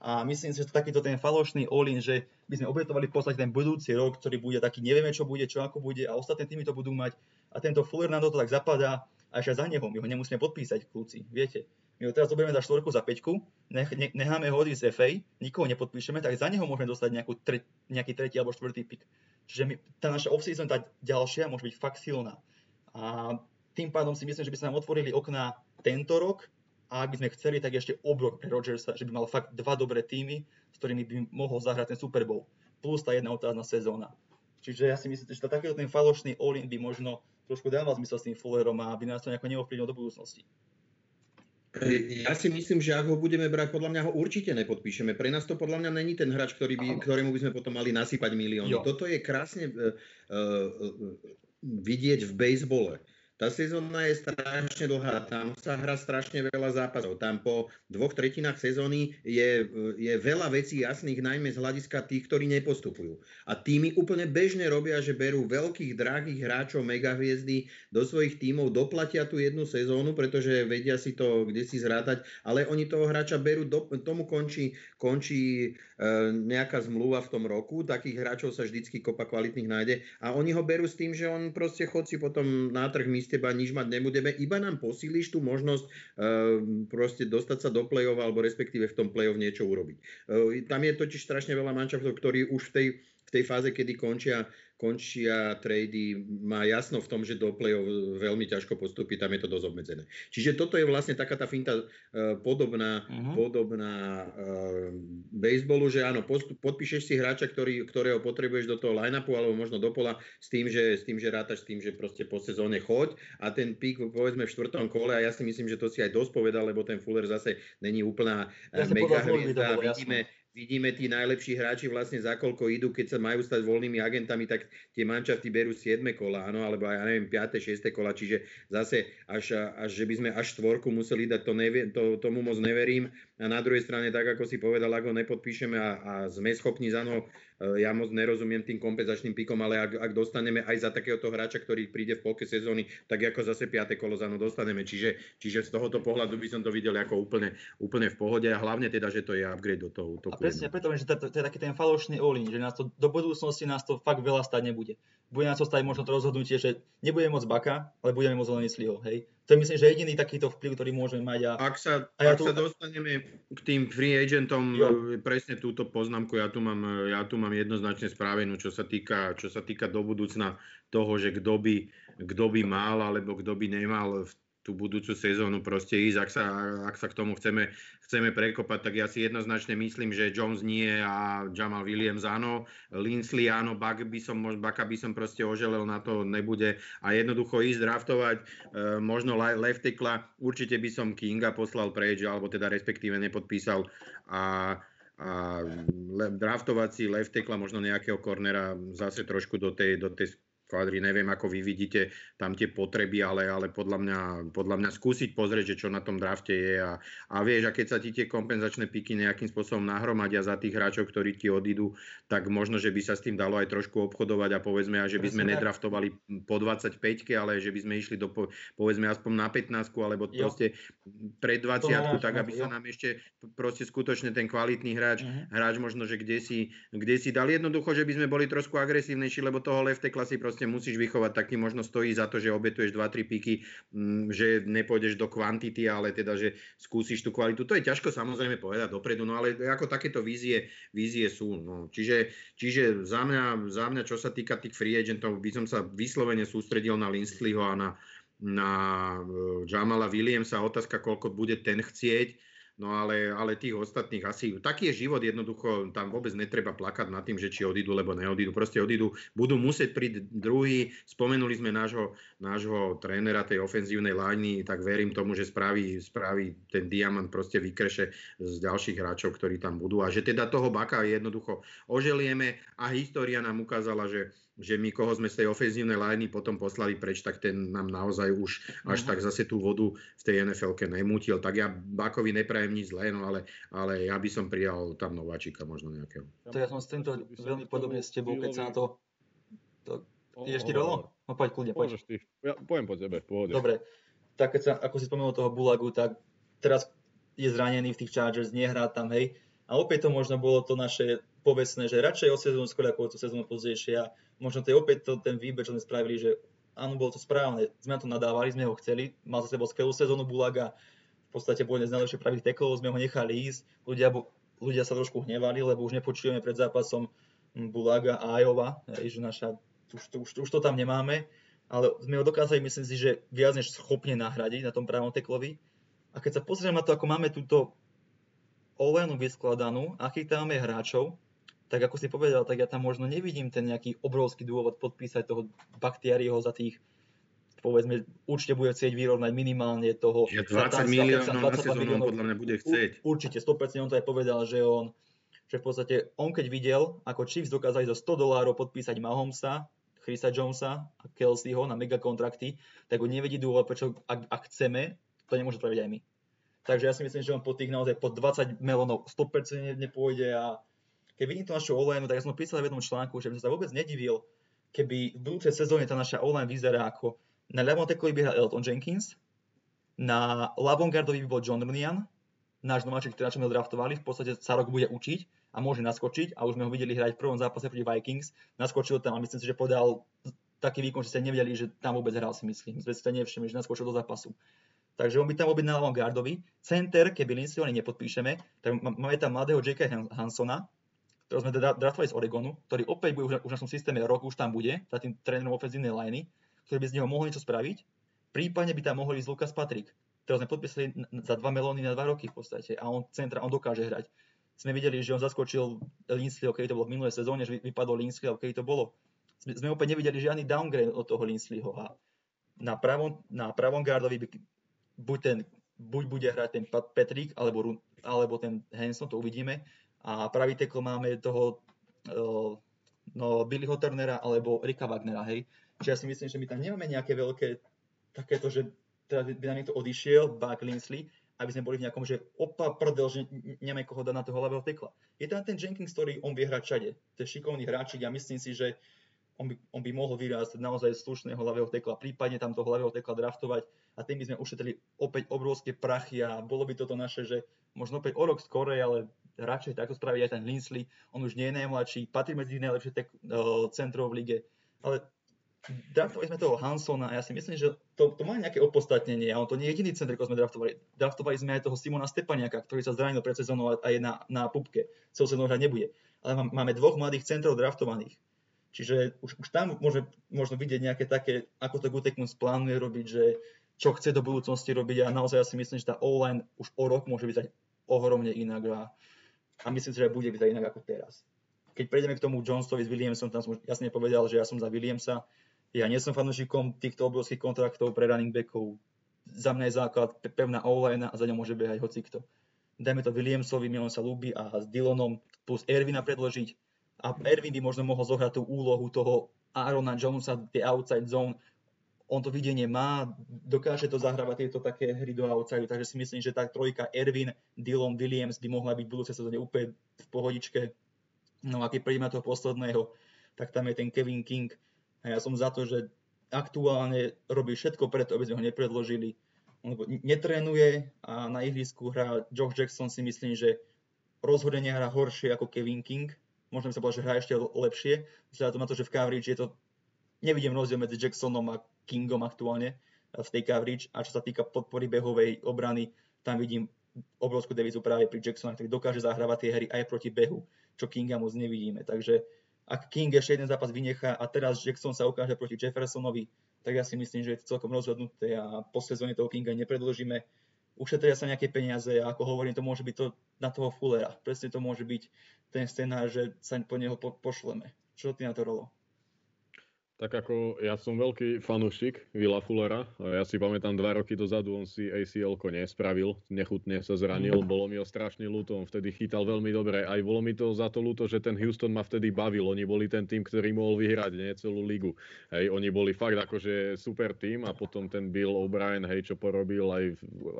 A myslím si, že to takýto ten falošný all-in, že by sme obetovali v podstate ten budúci rok, ktorý bude taký, nevieme čo bude, čo ako bude a ostatné týmy to budú mať. A tento Fuller nám toho tak zapadá a ešte za neho, my ho nemusíme podpísať, kľúci, viete. My ho teraz zoberieme za štvorku, za peťku, nech, ne, necháme ho odísť z FA, nikoho nepodpíšeme, tak za neho môžeme dostať nejakú tre, nejaký tretí alebo štvrtý pick. Čiže my, tá naša off-season, tá ďalšia, môže byť fakt silná. A tým pádom si myslím, že by sa nám otvorili okná tento rok a ak by sme chceli, tak ešte obrok pre Rodgersa, že by mal fakt dva dobré týmy, s ktorými by mohol zahrať ten Super Bowl. Plus tá jedna otázna sezóna. Čiže ja si myslím, že takýto ten falošný all-in by možno trošku dával zmysel s tým Fullerom a by nás to nejako neovplyvnilo do budúcnosti. Ja si myslím, že ak ho budeme brať, podľa mňa ho určite nepodpíšeme. Pre nás to podľa mňa není ten hráč, ktorý by, ktorému by sme potom mali nasypať milióny. Jo. Toto je krásne uh, uh, vidieť v bejsbole. Tá sezóna je strašne dlhá, tam sa hrá strašne veľa zápasov. Tam po dvoch tretinách sezóny je, je veľa vecí jasných, najmä z hľadiska tých, ktorí nepostupujú. A týmy úplne bežne robia, že berú veľkých, drahých hráčov, megahviezdy do svojich tímov, doplatia tú jednu sezónu, pretože vedia si to kde si zrátať, ale oni toho hráča berú, do, tomu končí, končí e, nejaká zmluva v tom roku, takých hráčov sa vždycky kopa kvalitných nájde a oni ho berú s tým, že on proste chod si potom na trh, z teba nič mať nebudeme, iba nám posíliš tú možnosť e, proste dostať sa do play-off alebo respektíve v tom play-off niečo urobiť. E, tam je totiž strašne veľa mančaftov, ktorí už v tej, v tej fáze, kedy končia končia trady, má jasno v tom, že do play-off veľmi ťažko postupí, tam je to dosť obmedzené. Čiže toto je vlastne taká tá finta uh, podobná, uh-huh. podobná uh, baseballu, že áno, postup, podpíšeš si hráča, ktorý, ktorého potrebuješ do toho line-upu alebo možno do pola s tým, že, s tým, že rátaš s tým, že proste po sezóne choď a ten pík povedzme v štvrtom kole a ja si myslím, že to si aj dosť povedal, lebo ten Fuller zase není úplná Ja si mega hviezda. Vidíme, vidíme tí najlepší hráči vlastne za koľko idú, keď sa majú stať voľnými agentami, tak tie mančafty berú 7 kola, áno, alebo ja neviem, 5. 6. kola, čiže zase až, až že by sme až štvorku museli dať, to, nevie, to tomu moc neverím. A na druhej strane, tak ako si povedal, ak ho nepodpíšeme a, a sme schopní za no, ja moc nerozumiem tým kompenzačným pikom, ale ak, ak dostaneme aj za takéhoto hráča, ktorý príde v polke sezóny, tak ako zase 5. kolo za no dostaneme. Čiže, čiže z tohoto pohľadu by som to videl ako úplne, úplne v pohode a hlavne teda, že to je upgrade do toho útoku. A presne preto, že to, to, je taký ten falošný all že nás to, do budúcnosti nás to fakt veľa stať nebude. Bude nás to stať možno to rozhodnutie, že nebudeme môcť Baka, ale budeme môcť len Sliho, hej. To je myslím, že jediný takýto vplyv, ktorý môžeme mať. A, ak sa, a ja ak tu, sa dostaneme k tým free agentom, jo. presne túto poznámku, ja tu mám, ja tu mám jednoznačne správenú, čo sa týka, čo sa týka do budúcna toho, že kto by, kto by mal alebo kto by nemal v tú budúcu sezónu proste ísť, ak sa, ak sa k tomu chceme, chceme prekopať, tak ja si jednoznačne myslím, že Jones nie a Jamal Williams áno, Linsley áno, Buck by som, Bucka by som proste oželel, na to nebude a jednoducho ísť draftovať, e, možno left tackle, určite by som Kinga poslal preč, alebo teda respektíve nepodpísal a a draftovať si left tackle, možno nejakého cornera zase trošku do tej, do tej skvadry. Neviem, ako vy vidíte tam tie potreby, ale, ale podľa, mňa, podľa mňa skúsiť pozrieť, že čo na tom drafte je a, a vieš, a keď sa ti tie kompenzačné piky nejakým spôsobom nahromadia za tých hráčov, ktorí ti odídu, tak možno, že by sa s tým dalo aj trošku obchodovať a povedzme, že by sme nedraftovali po 25 ale že by sme išli do povedzme aspoň na 15 alebo jo. proste pred 20 tak aby sa nám ešte proste skutočne ten kvalitný hráč, uh-huh. hráč možno, že kde si, kde si dal jednoducho, že by sme boli trošku agresívnejší, lebo toho left klasy proste musíš vychovať, tak ti možno stojí za to, že obetuješ 2-3 piky, mm, že nepôjdeš do kvantity, ale teda, že skúsiš tú kvalitu. To je ťažko samozrejme povedať dopredu, no ale ako takéto vízie, vízie sú. No. Čiže, čiže za, mňa, za mňa, čo sa týka tých free agentov, by som sa vyslovene sústredil na Linsleyho a na, na e, Jamala Williamsa. Otázka, koľko bude ten chcieť No ale, ale tých ostatných asi, taký je život jednoducho, tam vôbec netreba plakať nad tým, že či odídu, lebo neodídu, proste odídu, budú musieť prísť druhý, spomenuli sme nášho, nášho trénera tej ofenzívnej lány, tak verím tomu, že spraví, spraví ten diamant proste vykreše z ďalších hráčov, ktorí tam budú. A že teda toho baka jednoducho oželieme. A história nám ukázala, že že my koho sme z tej ofenzívnej liney potom poslali preč, tak ten nám naozaj už až uh-huh. tak zase tú vodu v tej NFL-ke nemútil. Tak ja Bakovi neprajem nič zlé, no ale, ale ja by som prijal tam nováčika možno nejakého. To ja som s týmto veľmi podobne s tebou, keď sa na to... to... Ideš ty rolo? No poď kľudne, poď. ty. Ja poviem po tebe, pohode. Dobre, tak keď sa, ako si spomenul toho Bulagu, tak teraz je zranený v tých Chargers, nehrá tam, hej. A opäť to možno bolo to naše povestné, že radšej o sezónu skôr ako o tú sezónu pozdejšie. A možno to je opäť to, ten výber, čo sme spravili, že áno, bolo to správne. Sme na to nadávali, sme ho chceli. Mal za sebou skvelú sezónu Bulaga. V podstate bol jeden z najlepších pravých teklov, sme ho nechali ísť. Ľudia, ľudia sa trošku hnevali, lebo už nepočujeme pred zápasom Bulaga a Ajova, že naša, už, už, už to tam nemáme. Ale sme ho dokázali, myslím si, že viac než schopne nahradiť na tom pravom teklovi. A keď sa pozrieme na to, ako máme túto Olenu vyskladanú, akých tam máme hráčov, tak ako si povedal, tak ja tam možno nevidím ten nejaký obrovský dôvod podpísať toho Baktiariho za tých povedzme, určite bude chcieť vyrovnať minimálne toho... Ja 20 miliónov na sezónu podľa mňa bude chcieť. Určite, 100% on to aj povedal, že on že v podstate on keď videl, ako Chiefs dokázali za 100 dolárov podpísať Mahomesa, Chrisa Jonesa a Kelseyho na megakontrakty, tak ho nevidí dôvod, prečo ak, ak chceme, to nemôže spraviť aj my. Takže ja si myslím, že on po tých naozaj po 20 melónov 100% nepôjde a keď vidím tú našu online, tak ja som písal v jednom článku, že by som sa vôbec nedivil, keby v budúcej sezóne tá naša online vyzerá ako na ľavom tekovi by hral Elton Jenkins, na ľavom gardovi by bol John Runian, náš nováček, ktorý sme draftovali, v podstate sa rok bude učiť a môže naskočiť a už sme ho videli hrať v prvom zápase proti Vikings, naskočil tam a myslím si, že podal taký výkon, že ste nevedeli, že tam vôbec hral si myslím. Sme si to nevšimli, že naskočil do zápasu. Takže on by tam ľavom gardovi. Center, keby Lindsay nepodpíšeme, tak máme tam mladého J.K. Hansona, ktorého sme draftovali z Oregonu, ktorý opäť bude už, v našom systéme rok, už tam bude, za tým trénerom ofenzívnej liney, ktorý by z neho mohol niečo spraviť. Prípadne by tam mohol ísť Lukas Patrick, ktorého sme podpísali za 2 melóny na 2 roky v podstate a on centra, on dokáže hrať. Sme videli, že on zaskočil Linsleyho, keď to bolo v minulej sezóne, že vypadol Linsleyho, keď to bolo. Sme, sme opäť nevideli žiadny downgrade od toho Linsleyho a na pravom, na pravom gardovi by, buď, ten, buď bude hrať ten Patrick alebo, alebo ten Hanson, to uvidíme a pravý tekl máme toho uh, no, Billyho Turnera alebo Rika Wagnera, hej. Čiže ja si myslím, že my tam nemáme nejaké veľké takéto, že teda by nám niekto odišiel, Buck Linsley, aby sme boli v nejakom, že opa prdel, že nemáme koho dať na toho ľavého tekla. Je tam ten Jenkins, ktorý on vie hrať všade. To je šikovný hráčik a myslím si, že on by, on by mohol vyrásť naozaj slušného ľavého tekla, prípadne tam toho ľavého tekla draftovať a tým by sme ušetrili opäť obrovské prachy a bolo by toto naše, že možno opäť o rok skorej, ale radšej takto spraviť aj ten Linsley. On už nie je najmladší, patrí medzi najlepšie tek, uh, centrov v lige, ale draftovali sme toho Hansona a ja si myslím, že to, to má nejaké opodstatnenie a on to nie je jediný center, ako sme draftovali. Draftovali sme aj toho Simona Stepaniaka, ktorý sa zranil pred sezónou a je na, na pupke. Celú sezónu hrať nebude. Ale máme dvoch mladých centrov draftovaných. Čiže už, už tam môže, možno vidieť nejaké také, ako to Gutekmus plánuje robiť, že čo chce do budúcnosti robiť a naozaj ja si myslím, že tá online už o rok môže byť ohromne inak a a myslím si, že bude vyzerať inak ako teraz. Keď prejdeme k tomu Jonesovi s Williamsom, tam som jasne povedal, že ja som za Williamsa. Ja nie som fanúšikom týchto obrovských kontraktov pre running backov. Za mňa je základ pevná online a za ňou môže behať hocikto. Dajme to Williamsovi, mi on sa ľúbi a s Dylanom plus Ervina predložiť. A Ervin by možno mohol zohrať tú úlohu toho Aarona Jonesa, tie outside zone, on to videnie má, dokáže to zahrávať tieto také hry do outside, takže si myslím, že tá trojka Ervin, Dylan Williams by mohla byť v budúcej sezóne úplne v pohodičke. No a keď prídeme na toho posledného, tak tam je ten Kevin King. A ja som za to, že aktuálne robí všetko preto, aby sme ho nepredložili. On netrénuje a na ihrisku hrá Josh Jackson si myslím, že rozhodne nehrá horšie ako Kevin King. Možno by sa povedal, že hrá ešte lepšie. Vzhľadom na to, že v coverage je to... Nevidím rozdiel medzi Jacksonom a Kingom aktuálne v tej coverage. A čo sa týka podpory behovej obrany, tam vidím obrovskú devizu práve pri Jacksonovi, ktorý dokáže zahrávať tie hry aj proti behu, čo Kinga moc nevidíme. Takže ak King ešte jeden zápas vynechá a teraz Jackson sa ukáže proti Jeffersonovi, tak ja si myslím, že je to celkom rozhodnuté a po sezóne toho Kinga nepredložíme. Ušetria sa nejaké peniaze a ako hovorím, to môže byť to na toho Fullera. Presne to môže byť ten scenár, že sa po neho po, pošleme. Čo ty na to, Rolo? Tak ako ja som veľký fanúšik Villa Fullera. Ja si pamätám dva roky dozadu, on si ACL-ko nespravil, nechutne sa zranil, mm. bolo mi ho strašne ľúto, on vtedy chytal veľmi dobre. Aj bolo mi to za to ľúto, že ten Houston ma vtedy bavil, oni boli ten tým, ktorý mohol vyhrať, nie celú ligu. Hej, oni boli fakt akože super tým a potom ten Bill O'Brien, hej, čo porobil aj,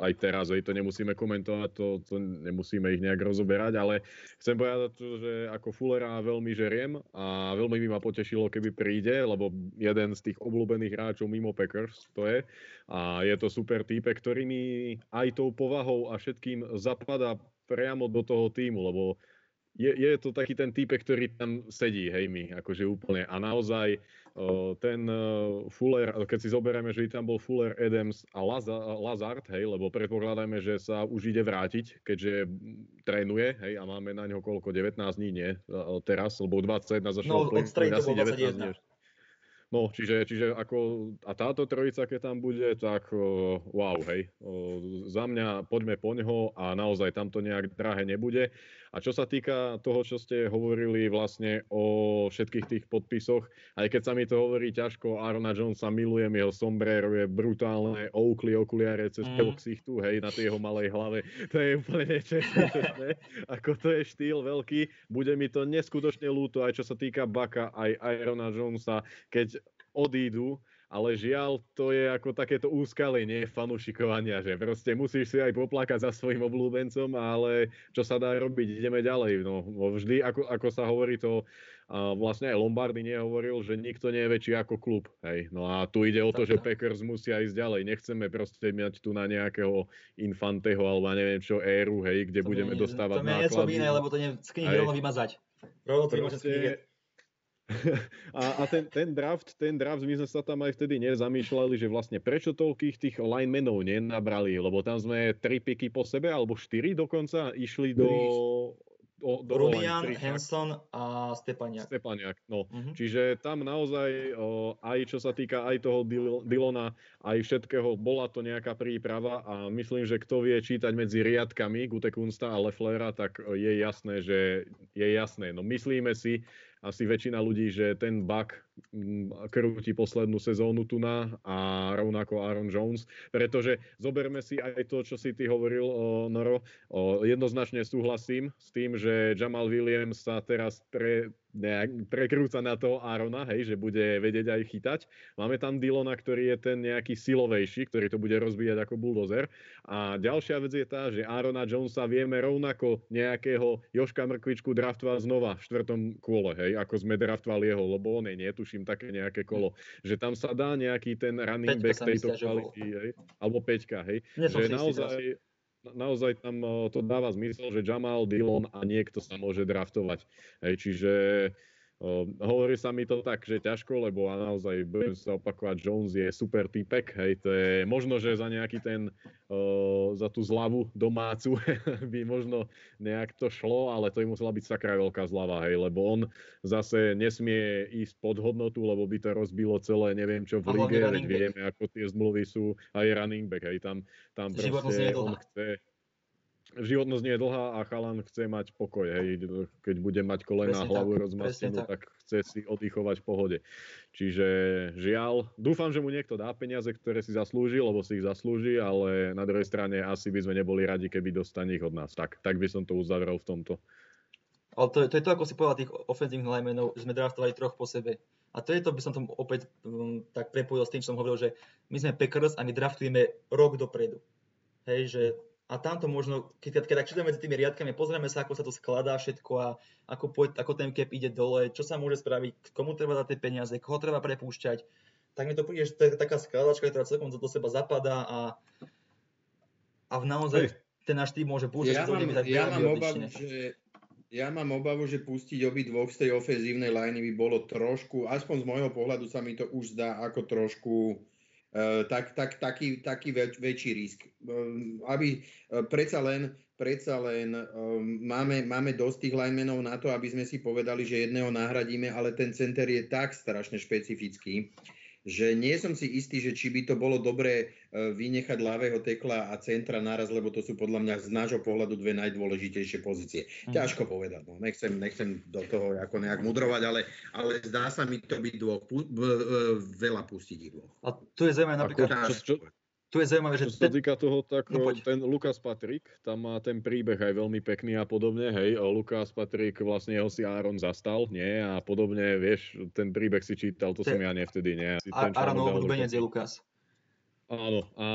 aj teraz, hej, to nemusíme komentovať, to, to nemusíme ich nejak rozoberať, ale chcem povedať, že ako Fullera veľmi žeriem a veľmi by ma potešilo, keby príde, lebo jeden z tých obľúbených hráčov mimo Packers to je. A je to super týpe, ktorý mi aj tou povahou a všetkým zapadá priamo do toho týmu, lebo je, je to taký ten týpek, ktorý tam sedí, hej mi, akože úplne. A naozaj ten Fuller, keď si zoberieme, že tam bol Fuller, Adams a Lazard, hej, lebo predpokladáme, že sa už ide vrátiť, keďže trénuje, hej, a máme na ňo koľko, 19 dní, nie, teraz, lebo 21 začal no, plyn, asi 19 dní. No, čiže, čiže ako, a táto trojica, keď tam bude, tak uh, wow, hej. Uh, za mňa poďme po ňoho a naozaj tam to nejak drahé nebude. A čo sa týka toho, čo ste hovorili vlastne o všetkých tých podpisoch, aj keď sa mi to hovorí ťažko, Arona Jonesa milujem, jeho sombrero je brutálne, Oakley okuliare cez mm. tu, hej, na tej jeho malej hlave. To je úplne nečestné. Ako to je štýl veľký. Bude mi to neskutočne ľúto, aj čo sa týka Baka, aj Arona Jonesa, keď odídu, ale žiaľ, to je ako takéto úskalenie fanúšikovania, že proste musíš si aj poplakať za svojim obľúbencom, ale čo sa dá robiť, ideme ďalej. No, vždy, ako, ako sa hovorí to, a vlastne aj Lombardy nehovoril, že nikto nie je väčší ako klub. Hej. No a tu ide o to, že Packers musia ísť ďalej. Nechceme proste mať tu na nejakého infanteho alebo neviem čo éru, hej, kde to budeme nie, dostávať to náklady. To je iné, lebo to nie, z knihy rovno vymazať. Rovno to proste, a, a ten, ten, draft, ten draft, my sme sa tam aj vtedy nezamýšľali, že vlastne prečo toľkých tých linemenov nenabrali, lebo tam sme tri piky po sebe, alebo štyri dokonca, išli do... do, do Rubian, Hanson a Stepaniak. Stepaniak, no. Uh-huh. Čiže tam naozaj, o, aj čo sa týka aj toho Dylona, aj všetkého, bola to nejaká príprava a myslím, že kto vie čítať medzi riadkami Gutekunsta a Leflera, tak je jasné, že je jasné. No myslíme si, asi väčšina ľudí, že ten Buck mm, krúti poslednú sezónu tu na a rovnako Aaron Jones, pretože zoberme si aj to, čo si ty hovoril, o, Noro. O, jednoznačne súhlasím s tým, že Jamal Williams sa teraz pre, nejak, prekrúca na to Arona, hej, že bude vedieť aj chytať. Máme tam Dylona, ktorý je ten nejaký silovejší, ktorý to bude rozbíjať ako buldozer. A ďalšia vec je tá, že Arona Jonesa vieme rovnako nejakého Joška Mrkvičku draftovať znova v štvrtom kole, hej, ako sme draftovali jeho, lebo on je, netuším, také nejaké kolo. Že tam sa dá nejaký ten running back tejto kvality, hej, alebo peťka, hej. Nie že naozaj, naozaj tam to dáva zmysel, že Jamal, Dillon a niekto sa môže draftovať. Hej, čiže hovorí sa mi to tak, že ťažko, lebo naozaj budem sa opakovať, Jones je super typek, hej, to je možno, že za nejaký ten, uh, za tú zľavu domácu by možno nejak to šlo, ale to by musela byť sakra veľká zľava, hej, lebo on zase nesmie ísť pod hodnotu, lebo by to rozbilo celé, neviem čo v lige, veď vieme, ako tie zmluvy sú, aj running back, hej, tam, tam proste on chce, životnosť nie je dlhá a chalan chce mať pokoj. Hej. Keď bude mať kolena a hlavu rozmastenú, tak. tak chce si oddychovať v pohode. Čiže žiaľ, dúfam, že mu niekto dá peniaze, ktoré si zaslúži, lebo si ich zaslúži, ale na druhej strane asi by sme neboli radi, keby dostane ich od nás. Tak, tak by som to uzavrel v tomto. Ale to, to je to, ako si povedal tých ofenzívnych linemenov, sme draftovali troch po sebe. A to je to, by som to opäť um, tak prepojil s tým, čo som hovoril, že my sme Packers a my draftujeme rok dopredu. Hej, že a tamto možno, keď, keď tak čítame medzi tými riadkami, pozrieme sa, ako sa to skladá všetko a ako, po, ako ten cap ide dole, čo sa môže spraviť, komu treba dať tie peniaze, koho treba prepúšťať, tak mi to príde, že to je taká skladačka, ktorá celkom do seba zapadá a, a v naozaj Hej. ten náš tým môže púšťať Ja mám, tak ja, mám obavu, že, ja mám obavu, že pustiť obi dvoch z tej ofenzívnej liney by bolo trošku, aspoň z môjho pohľadu sa mi to už zdá ako trošku uh, tak, tak, taký, taký väč, väčší risk. Um, aby uh, predsa len, predsa len máme, máme dosť tých linemenov na to, aby sme si povedali, že jedného nahradíme, ale ten center je tak strašne špecifický, že nie som si istý, že či by to bolo dobré e, vynechať ľavého tekla a centra naraz, lebo to sú podľa mňa z nášho pohľadu dve najdôležitejšie pozície. Mhm. Ťažko povedať, no. nechcem, nechcem do toho ako nejak mudrovať, ale, ale zdá sa mi to byť dvoch, veľa pustiť dvoch. A tu je zaujímavé napríklad, Čo, čo, tu je zaujímavé, že čo sa týka toho, tak No poď. ten Lukas Patrik, tam má ten príbeh aj veľmi pekný a podobne, hej, Lukas Patrik vlastne ho si Aaron zastal, nie, a podobne, vieš, ten príbeh si čítal, to To som ja nevtedy, nie. Si a, ten Aaron článok dal obľúbenec je Lukas. Áno, a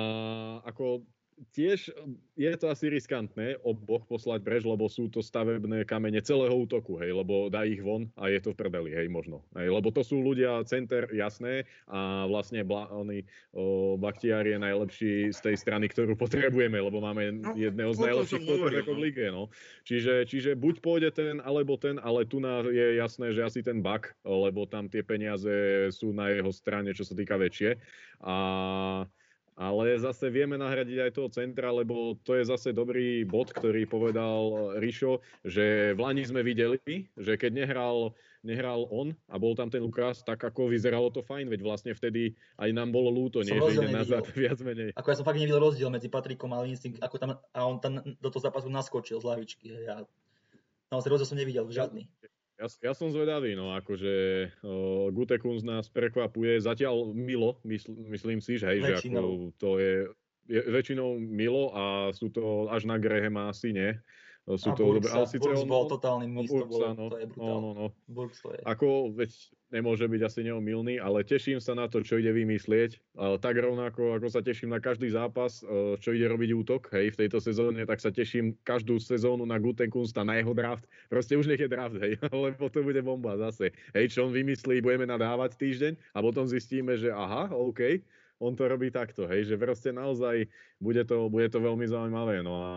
ako tiež je to asi riskantné oboch poslať preč, lebo sú to stavebné kamene celého útoku, hej, lebo dá ich von a je to v prdeli, hej, možno. Hej, lebo to sú ľudia, center, jasné, a vlastne bla, oni, o, Bakhtiar je najlepší z tej strany, ktorú potrebujeme, lebo máme No, jedného z najlepších quarterbackov v no. lige, no. Čiže, čiže buď pôjde ten, alebo ten, ale tu na je jasné, že asi ten Bak, lebo tam tie peniaze sú na jeho strane, čo sa týka väčšie. A ale zase vieme nahradiť aj toho centra, lebo to je zase dobrý bod, ktorý povedal Rišo, že v Lani sme videli, že keď nehral, nehral on a bol tam ten Lukas, tak ako vyzeralo to fajn, veď vlastne vtedy aj nám bolo Som nie, že ide nazad viac menej. Ako ja som fakt nevidel rozdiel medzi Patrikom a Linsing, ako tam, a on tam do toho zápasu naskočil z lavičky. hej, a naozaj rozdiel som nevidel žiadny. Ja, ja som zvedavý, no akože uh, Gutekunz nás prekvapuje, zatiaľ milo, mysl, myslím si, že hej, že ako to je, je väčšinou milo a sú to až na Grahama asi nie. Sú a to dobré, Burks, ale síce Burks on, bol totálny no, mis, to, Burks, bolo, áno, to je no, brutál. no, no. Burks to je. Ako, veď nemôže byť asi neomilný, ale teším sa na to, čo ide vymyslieť. Tak rovnako, ako sa teším na každý zápas, e, čo ide robiť útok, hej, v tejto sezóne, tak sa teším každú sezónu na Gutenkunsta, na jeho draft. Proste už nech je draft, hej, lebo to bude bomba zase. Hej, čo on vymyslí, budeme nadávať týždeň a potom zistíme, že aha, OK, on to robí takto, hej, že proste naozaj bude to, bude to veľmi zaujímavé, no a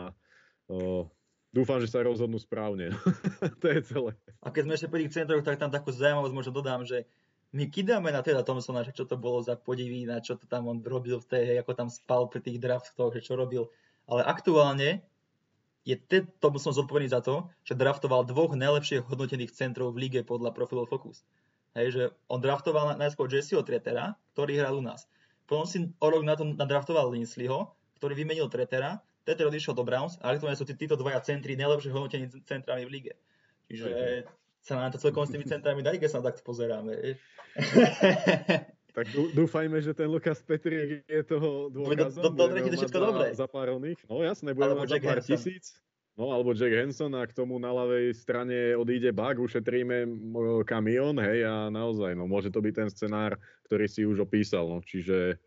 o, dúfam, že sa rozhodnú správne. to je celé. A keď sme ešte pri tých centroch, tak tam takú zaujímavosť možno dodám, že my kidáme na teda Thompsona, že čo to bolo za podivína, čo to tam on robil v tej, ako tam spal pri tých draftoch, že čo robil. Ale aktuálne je Ted Thompson zodpovedný za to, že draftoval dvoch najlepšie hodnotených centrov v lige podľa profilu Focus. Hej, že on draftoval na- najskôr Jesseho Tretera, ktorý hral u nás. Potom si o rok na to nadraftoval Linsleyho, ktorý vymenil Tretera, Treter odišiel do Browns a aktuálne sú tí, títo dvaja centri najlepšie hodnotení centrami v lige. Čiže sa na to celkom s tými centrami dá, keď sa takto pozeráme. Tak dú- dúfajme, že ten Lukas Petrík je toho do- dôkazom. do- do ho mať všetko za, dobré. Za pár oných. No jasné, budeme mať za pár Hanson. tisíc. No alebo Jack Hanson a k tomu na ľavej strane odíde Bug, ušetríme kamión, hej, a naozaj, no môže to byť ten scenár, ktorý si už opísal, no čiže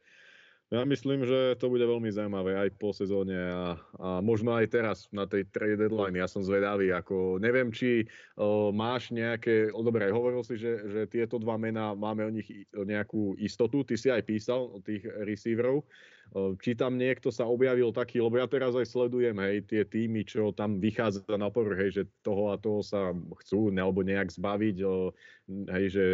ja myslím, že to bude veľmi zaujímavé aj po sezóne a, a možno aj teraz na tej trade deadline. Ja som zvedavý, ako neviem, či o, máš nejaké, o, dobre, hovoril si, že, že tieto dva mená, máme o nich nejakú istotu, ty si aj písal o tých receiverov. O, Či tam niekto sa objavil taký, lebo ja teraz aj sledujem, hej, tie týmy, čo tam vychádza na povrch, že toho a toho sa chcú alebo nejak zbaviť, hej, že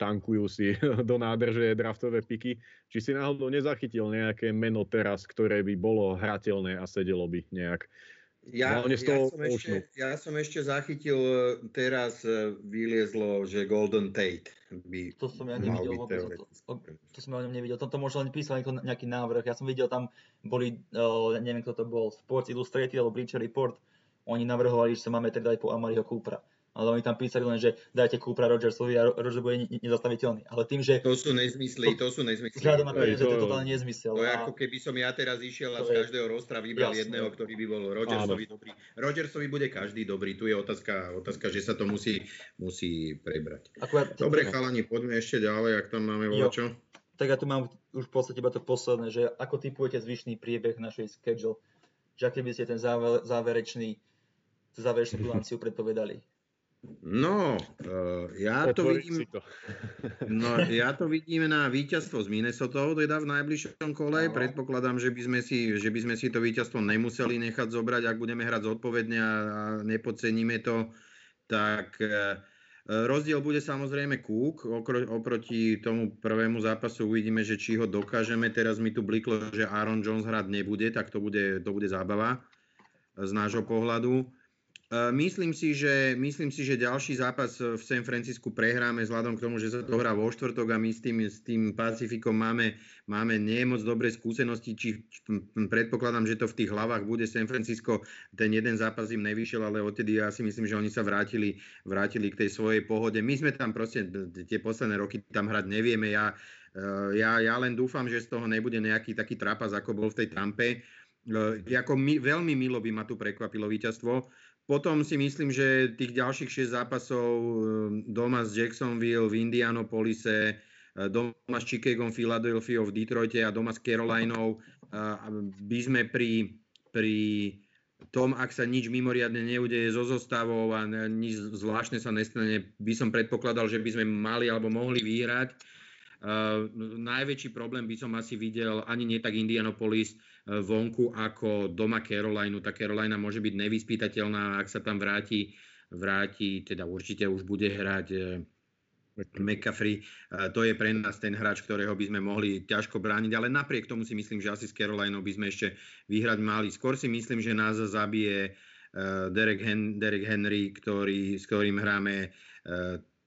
tankujú si do nádrže draftové piky. Či si náhodou nezachytil nejaké meno teraz, ktoré by bolo hrateľné a sedelo by nejak? Ja, Hlavne z ja, som ešte, ja som ešte zachytil, e, teraz e, vyliezlo, že Golden Tate by To som ja nevidel vôbec. To, to, to som ja o ňom nevidel. Toto možno len písal nejaký návrh. Ja som videl tam, boli, uh, neviem kto to bol, Sports Illustrated alebo Bleacher Report. Oni navrhovali, že sa máme teda aj po Amariho Coopera. Ale oni tam písali len, že dajte Coopera Rodgersovi a Rodgers bude ne- nezastaviteľný. Ale tým, že To sú nezmysly, to sú nezmysly. vzhľadom na To to, je- že to je to- totálne nezmysel. To je A- ako keby som ja teraz išiel a To z každého rostra vybral Jasné. jedného, ktorý by bol Rodgersovi dobrý. Rodgersovi bude každý dobrý. Tu je otázka, otázka že sa to musí, musí prebrať. akurát, Dobre, chalani, poďme ešte ďalej, ak tam máme čo. tak ja tu mám už v podstate iba to posledné, že ako typujete zvyšný priebeh našej schedule, že aký by ste ten záver, záverečný, záverečnú bilanciu predpovedali. No, uh, ja to Otvoriť vidím, si to. no, ja to vidím na víťazstvo z Minnesota, teda v najbližšom kole. Áno. Predpokladám, že by, sme si, že by sme si to víťazstvo nemuseli nechať zobrať, ak budeme hrať zodpovedne a, a nepodceníme to, tak uh, rozdiel bude samozrejme Cook. Okro, oproti tomu prvému zápasu uvidíme, že či ho dokážeme. Teraz mi tu bliklo, že Aaron Jones hrať nebude, tak to bude, to bude zábava z nášho pohľadu. E, Myslím si, že, myslím si, že ďalší zápas v San Francisku prehráme vzhľadom k tomu, že sa to hrá vo štvrtok a my s tým, s tým Pacifikom máme, máme nie moc dobré skúsenosti. Či, predpokladám, že to v tých hlavách bude San Francisco. Ten jeden zápas im nevyšiel, ale odtedy ja si myslím, že oni sa vrátili, vrátili k tej svojej pohode. My sme tam proste tie posledné roky tam hrať nevieme. Ja, e, ja, ja len dúfam, že z toho nebude nejaký taký trapas, ako bol v tej Tampe. E, Ako mi, veľmi milo by ma tu prekvapilo víťazstvo. Potom si myslím, že tých ďalších 6 zápasov e, doma s Jacksonville, v Indianapolise, e, doma s Chicagom, Philadelphia, v Detroite a doma s Carolinou by sme pri, pri tom, ak sa nič mimoriadne neudeje so zostavou a nič zvláštne sa nestane, by som predpokladal, že by sme mali alebo mohli vyhrať. Uh, najväčší problém by som asi videl ani nie tak Indianapolis uh, vonku ako doma Carolina. Tá Carolina môže byť nevyspytateľná, ak sa tam vráti, vráti teda určite už bude hrať uh, McCaffrey. To je pre nás ten hráč, ktorého by sme mohli ťažko brániť, ale napriek tomu si myslím, že asi s Carolinou by sme ešte vyhrať mali. Skôr si myslím, že nás zabije Derek, Derek Henry, ktorý, s ktorým hráme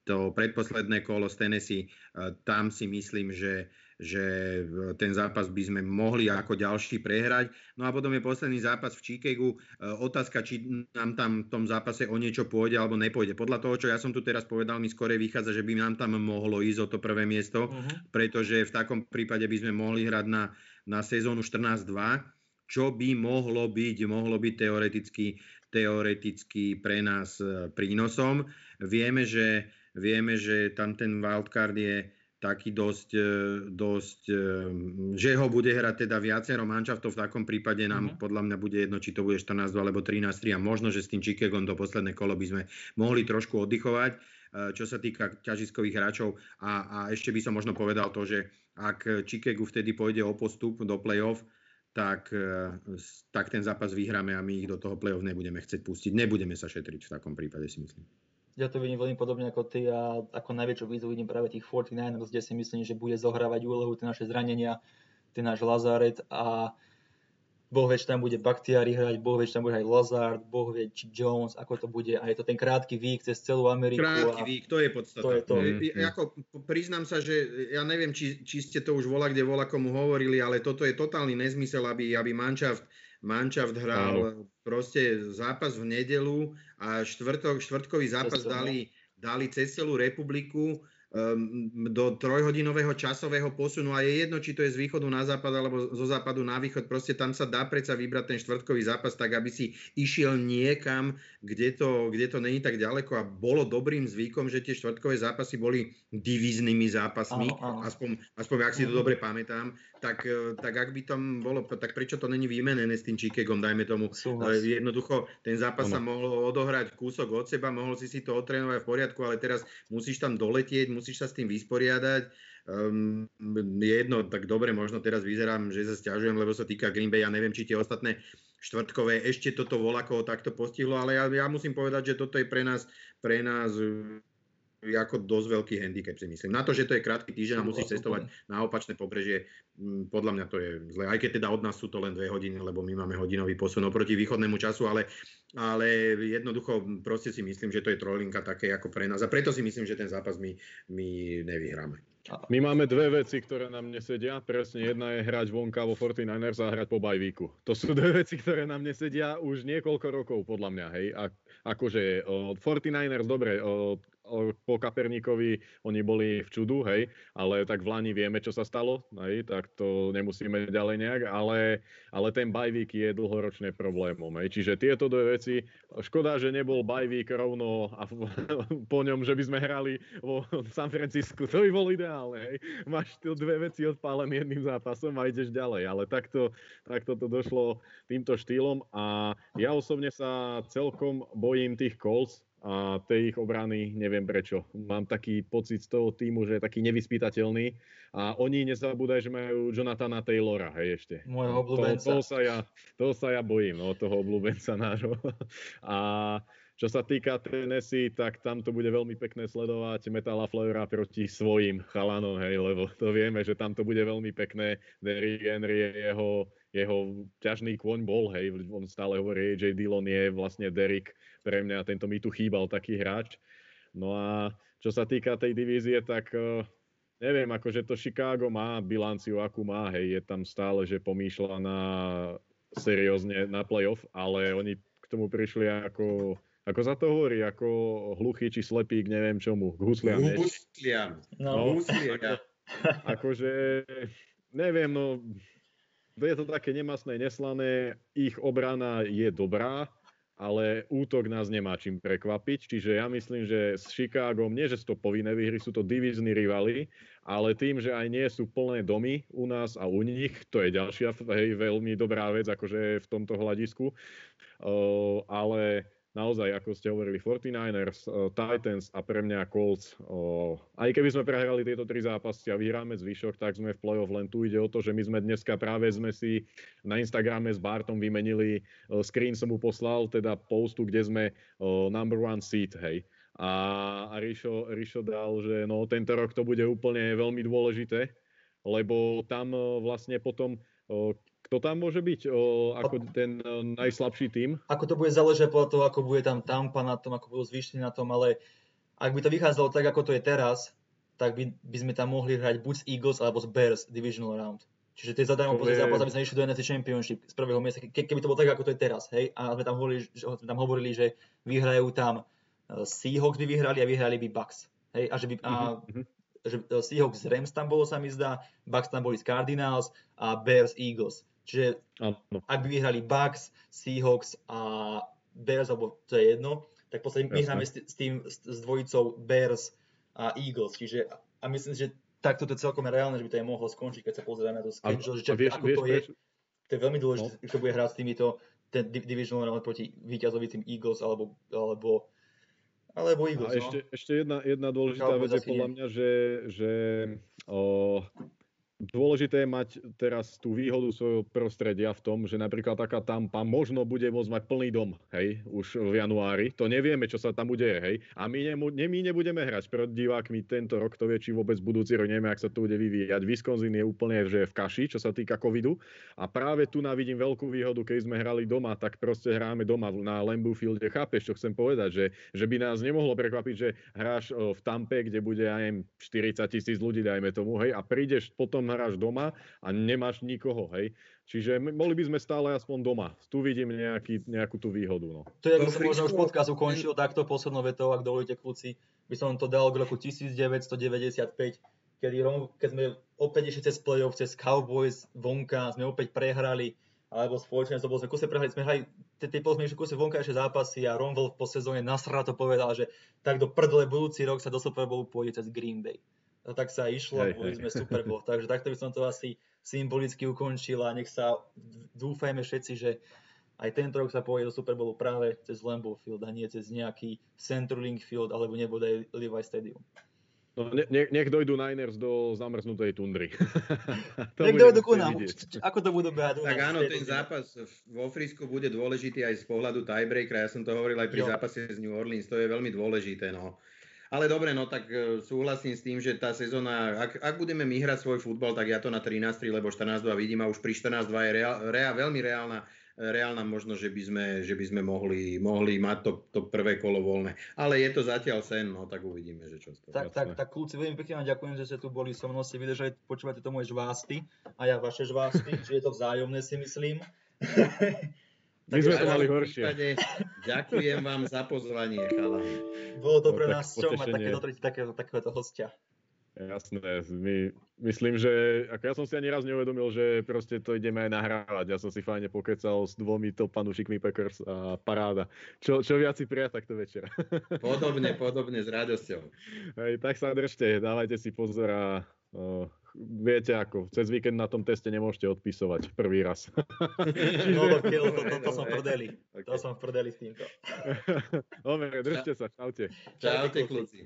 to predposledné kolo z Tennessee, uh, tam si myslím, že, že uh, ten zápas by sme mohli ako ďalší prehrať. No a potom je posledný zápas v Chicagu. Uh, Otázka, či nám tam v tom zápase o niečo pôjde alebo nepôjde. Podľa toho, čo ja som tu teraz povedal, mi skore vychádza, že by nám tam mohlo ísť o to prvé miesto, Mhm. pretože v takom prípade by sme mohli hrať na, na sezónu 14-2, čo by mohlo byť, mohlo byť teoreticky, teoreticky pre nás e, prínosom. Vieme, že, vieme, že tam ten wildcard je taký dosť, e, dosť, e, že ho bude hrať teda viacero manšaftov, v takom prípade nám Mhm. podľa mňa bude jedno, či to bude 14 alebo 13 a možno, že s tým Chicagom to posledné kolo by sme mohli trošku oddychovať, e, čo sa týka ťažiskových hráčov a, a ešte by som možno povedal to, že ak Chicagu vtedy pôjde o postup do play-off, tak, tak ten zápas vyhráme a my ich do toho play-off nebudeme chcieť pustiť. Nebudeme sa šetriť v takom prípade, si myslím. Ja to vidím veľmi podobne ako ty a ako najväčšiu výzvu vidím práve tých 49ers, kde si myslím, že bude zohrávať úlohu tie naše zranenia, ten náš Lazaret a Boh vie, či tam bude Bakhtiari hrať, Boh vie, či tam bude aj Lazard, Boh vie, či Jones, ako to bude. A je to ten krátky výk cez celú Ameriku. Krátky a... výk, to je podstata. To je to. E, e, Ako, p- priznám sa, že ja neviem, či, či ste to už vola kde vola komu hovorili, ale toto je totálny nezmysel, aby, aby Manšaft, Manšaft hral Áno. proste zápas v nedelu a štvrtok, štvrtkový zápas no. dali, dali cez celú republiku do trojhodinového časového posunu a je jedno, či to je z východu na západ alebo zo západu na východ, proste tam sa dá predsa vybrať ten štvrtkový zápas tak, aby si išiel niekam, kde to, kde to není tak ďaleko a bolo dobrým zvykom, že tie štvrtkové zápasy boli divíznymi zápasmi, Áno, áno. aspoň, aspoň ak si to Mhm. dobre pamätám, tak, e, tak ak by tam bolo, tak prečo to není vymenené s tým Chicagom, dajme tomu, Súhlas. E, Jednoducho, ten zápas Áno. sa mohol odohrať kúsok od seba, mohol si si to otrénovať v poriadku, ale teraz musíš tam doletieť, musíš sa s tým vysporiadať. Um, je jedno, tak dobre, možno teraz vyzerám, že sa stiažujem, lebo sa týka Green Bay, ja neviem, či tie ostatné štvrtkové ešte toto voľakovo takto postihlo, ale ja, ja musím povedať, že toto je pre nás, pre nás ako dosť veľký handicap si myslím. Na to, že to je krátky týždeň a musíš cestovať na opačné pobrežie, mm, podľa mňa to je zle. Aj keď teda od nás sú to len dve hodiny, lebo my máme hodinový posun oproti východnému času, ale, ale jednoducho proste si myslím, že to je trojlinka také ako pre nás. A preto si myslím, že ten zápas my, my nevyhráme. My máme dve veci, ktoré nám nesedia. Presne jedna je hrať vonka vo 49ers a hrať po bajvíku. To sú dve veci, ktoré nám nesedia už niekoľko rokov, podľa mňa. Hej. A, akože o, 49ers, dobre, o, po Kaperníkovi oni boli v čudu, hej, ale tak v Lani vieme, čo sa stalo, hej, tak to nemusíme ďalej nejak, ale, ale ten bajvík je dlhoročne problémom, hej. Čiže tieto dve veci, škoda, že nebol bajvík rovno a po ňom, že by sme hrali vo San Francisku, to by bol ideálne, hej. Máš tu dve veci odpálené jedným zápasom a ideš ďalej, ale takto, takto to došlo týmto štýlom a ja osobne sa celkom bojím tých Colts, a tej ich obrany neviem prečo. Mám taký pocit z toho týmu, že je taký nevyspytateľný a oni nezabúdajú, že majú Jonathana Taylora, hej ešte. Môjho obľúbenca. To, toho, sa ja, toho sa ja bojím, no, toho obľúbenca nášho. A čo sa týka Tennessee, tak tam to bude veľmi pekné sledovať Metala Fleura proti svojim chalanom, hej, lebo to vieme, že tam to bude veľmi pekné. Derrick Henry je jeho, jeho ťažný kôň bol, hej, on stále hovorí, že Dillon je vlastne Derrick pre mňa tento mi tu chýbal taký hráč. No a čo sa týka tej divízie, tak uh, neviem, akože to Chicago má bilanciu, akú má, hej, je tam stále, že pomýšľa na seriózne na playoff, ale oni k tomu prišli ako, ako sa to hovorí, ako hluchý či slepý k neviem čomu, k husliam. Husliam. No, no husliam. akože, neviem, no, je to také nemasné, neslané, ich obrana je dobrá, ale útok nás nemá čím prekvapiť. Čiže ja myslím, že s Chicagom, nie že to povinné výhry, sú to divízni rivali, ale tým, že aj nie sú plné domy u nás a u nich, to je ďalšia hej, veľmi dobrá vec akože v tomto hľadisku. Uh, ale naozaj, ako ste hovorili, 49ers, uh, Titans a pre mňa Colts. Uh, aj keby sme prehrali tieto tri zápasy a vyhráme zvyšok, tak sme v play-off. Len tu ide o to, že my sme dneska práve sme si na Instagrame s Bartom vymenili, uh, screen som mu poslal, teda postu, kde sme number one seat, hej. A, a Rišo, Rišo dal, že no, tento rok to bude úplne veľmi dôležité, lebo tam vlastne potom kto tam môže byť o, ako ten o, najslabší tým? Ako to bude záležať podľa toho, ako bude tam Tampa na tom, ako budú zvyšní na tom, ale ak by to vychádzalo tak, ako to je teraz, tak by, by sme tam mohli hrať buď z Eagles alebo z Bears Divisional Round. Čiže to je zadarmo je... zápas, aby sme išli do NFC Championship z prvého miesta, ke, keby to bolo tak, ako to je teraz, hej, a sme tam hovorili, že, sme tam hovorili, že vyhrajú tam uh, Seahawks by vyhrali a vyhrali by Bucks. Hej, a že by, a, mm-hmm. že uh, Seahawks Rams tam bolo, sa mi zdá, Bucks tam boli z Cardinals a Bears Eagles. Čiže ano. ak by vyhrali Bucks, Seahawks a Bears, alebo to je jedno, tak v podstate my hráme s, s tým, s, s dvojicou Bears a Eagles. Čiže a myslím, že takto to je celkom reálne, že by to aj mohlo skončiť, keď sa pozrieme na to schedule, že vieš, ako vieš, to je. To je veľmi dôležité, no. že bude hrať s týmito ten divisional round proti víťazovi tým Eagles alebo, alebo alebo Eagles, a ešte, no. ešte jedna, jedna dôležitá vec je podľa mňa, že, že o, Dôležité je mať teraz tú výhodu svojho prostredia v tom, že napríklad taká Tampa možno bude môcť mať plný dom, hej, už v januári. To nevieme, čo sa tam udeje, hej. A my, nemu, ne, my nebudeme hrať pred divákmi tento rok, to vie, či vôbec budúci rok, neviem, ak sa to bude vyvíjať. Wisconsin je úplne že v kaši, čo sa týka covidu. A práve tu navidím veľkú výhodu, keď sme hrali doma, tak proste hráme doma na Lambeau Fielde. Chápeš, čo chcem povedať, že, že by nás nemohlo prekvapiť, že hráš v Tampe, kde bude aj 40 tisíc ľudí, dajme tomu, hej, a prídeš potom hráš doma a nemáš nikoho, hej. Čiže mohli by sme stále aspoň doma. Tu vidím nejaký, nejakú tú výhodu. No. To je, by som možno už podcast ukončil takto poslednou vetou, ak dovolíte kľúci, by som to dal k roku 1995, kedy keď sme opäť išli cez playoff, cez Cowboys vonka, sme opäť prehrali, alebo spoločne to bolo, sme kuse prehrali, sme hrali tie išli kuse vonkajšie zápasy a Ron po sezóne nasrato povedal, že tak do prdle budúci rok sa do Super Bowlu pôjde cez Green Bay no tak sa išlo, hej, boli hej. sme Super Bowl. Takže takto by som to asi symbolicky ukončil a nech sa dúfajme všetci, že aj tento rok sa pôjde do Super Bowlu práve cez Lambeau Field a nie cez nejaký Centrelink Field alebo nebude Levi Stadium. No, ne, nech dojdú Niners do zamrznutej tundry. nech dojdú ku nám. Ako to budú behať? Tak áno, ten zápas vo Frisku bude dôležitý aj z pohľadu tiebreakera. Ja som to hovoril aj pri jo. zápase z New Orleans. To je veľmi dôležité. No. Ale dobre, no tak e, súhlasím s tým, že tá sezóna, ak, ak budeme my hrať svoj futbal, tak ja to na 13-3, lebo 14-2 vidím a už pri 14-2 je reál, reál, veľmi reálna, reálna možnosť, že by sme, že by sme mohli, mohli mať to, to prvé kolo voľné. Ale je to zatiaľ sen, no tak uvidíme, že čo z toho. Tak, tak, tak kľúci, veľmi pekne vám ďakujem, že ste tu boli so mnou, ste vydržali, počúvate to moje žvásty a ja vaše žvásty, že je to vzájomné si myslím. My sme to mali horšie. prípade Ďakujem vám za pozvanie, chalani. Bolo to No, nás čo mať takéto, takéto, takéhoto hostia. Jasné, my, myslím, že ako ja som si ani raz neuvedomil, že proste to ideme aj nahrávať. Ja som si fajne pokecal s dvomi top fanúšikmi Packers a paráda. Čo, čo viac si prijať takto večer. Podobne, podobne, s radosťou. Hej, tak sa držte, dávajte si pozor a uh, viete ako, cez víkend na tom teste nemôžete odpisovať prvý raz. No, to, to, to, to, to som v prdeli. To Okay. som v prdeli s týmto. Dobre, držte sa, čaute. Čaute, kľúci.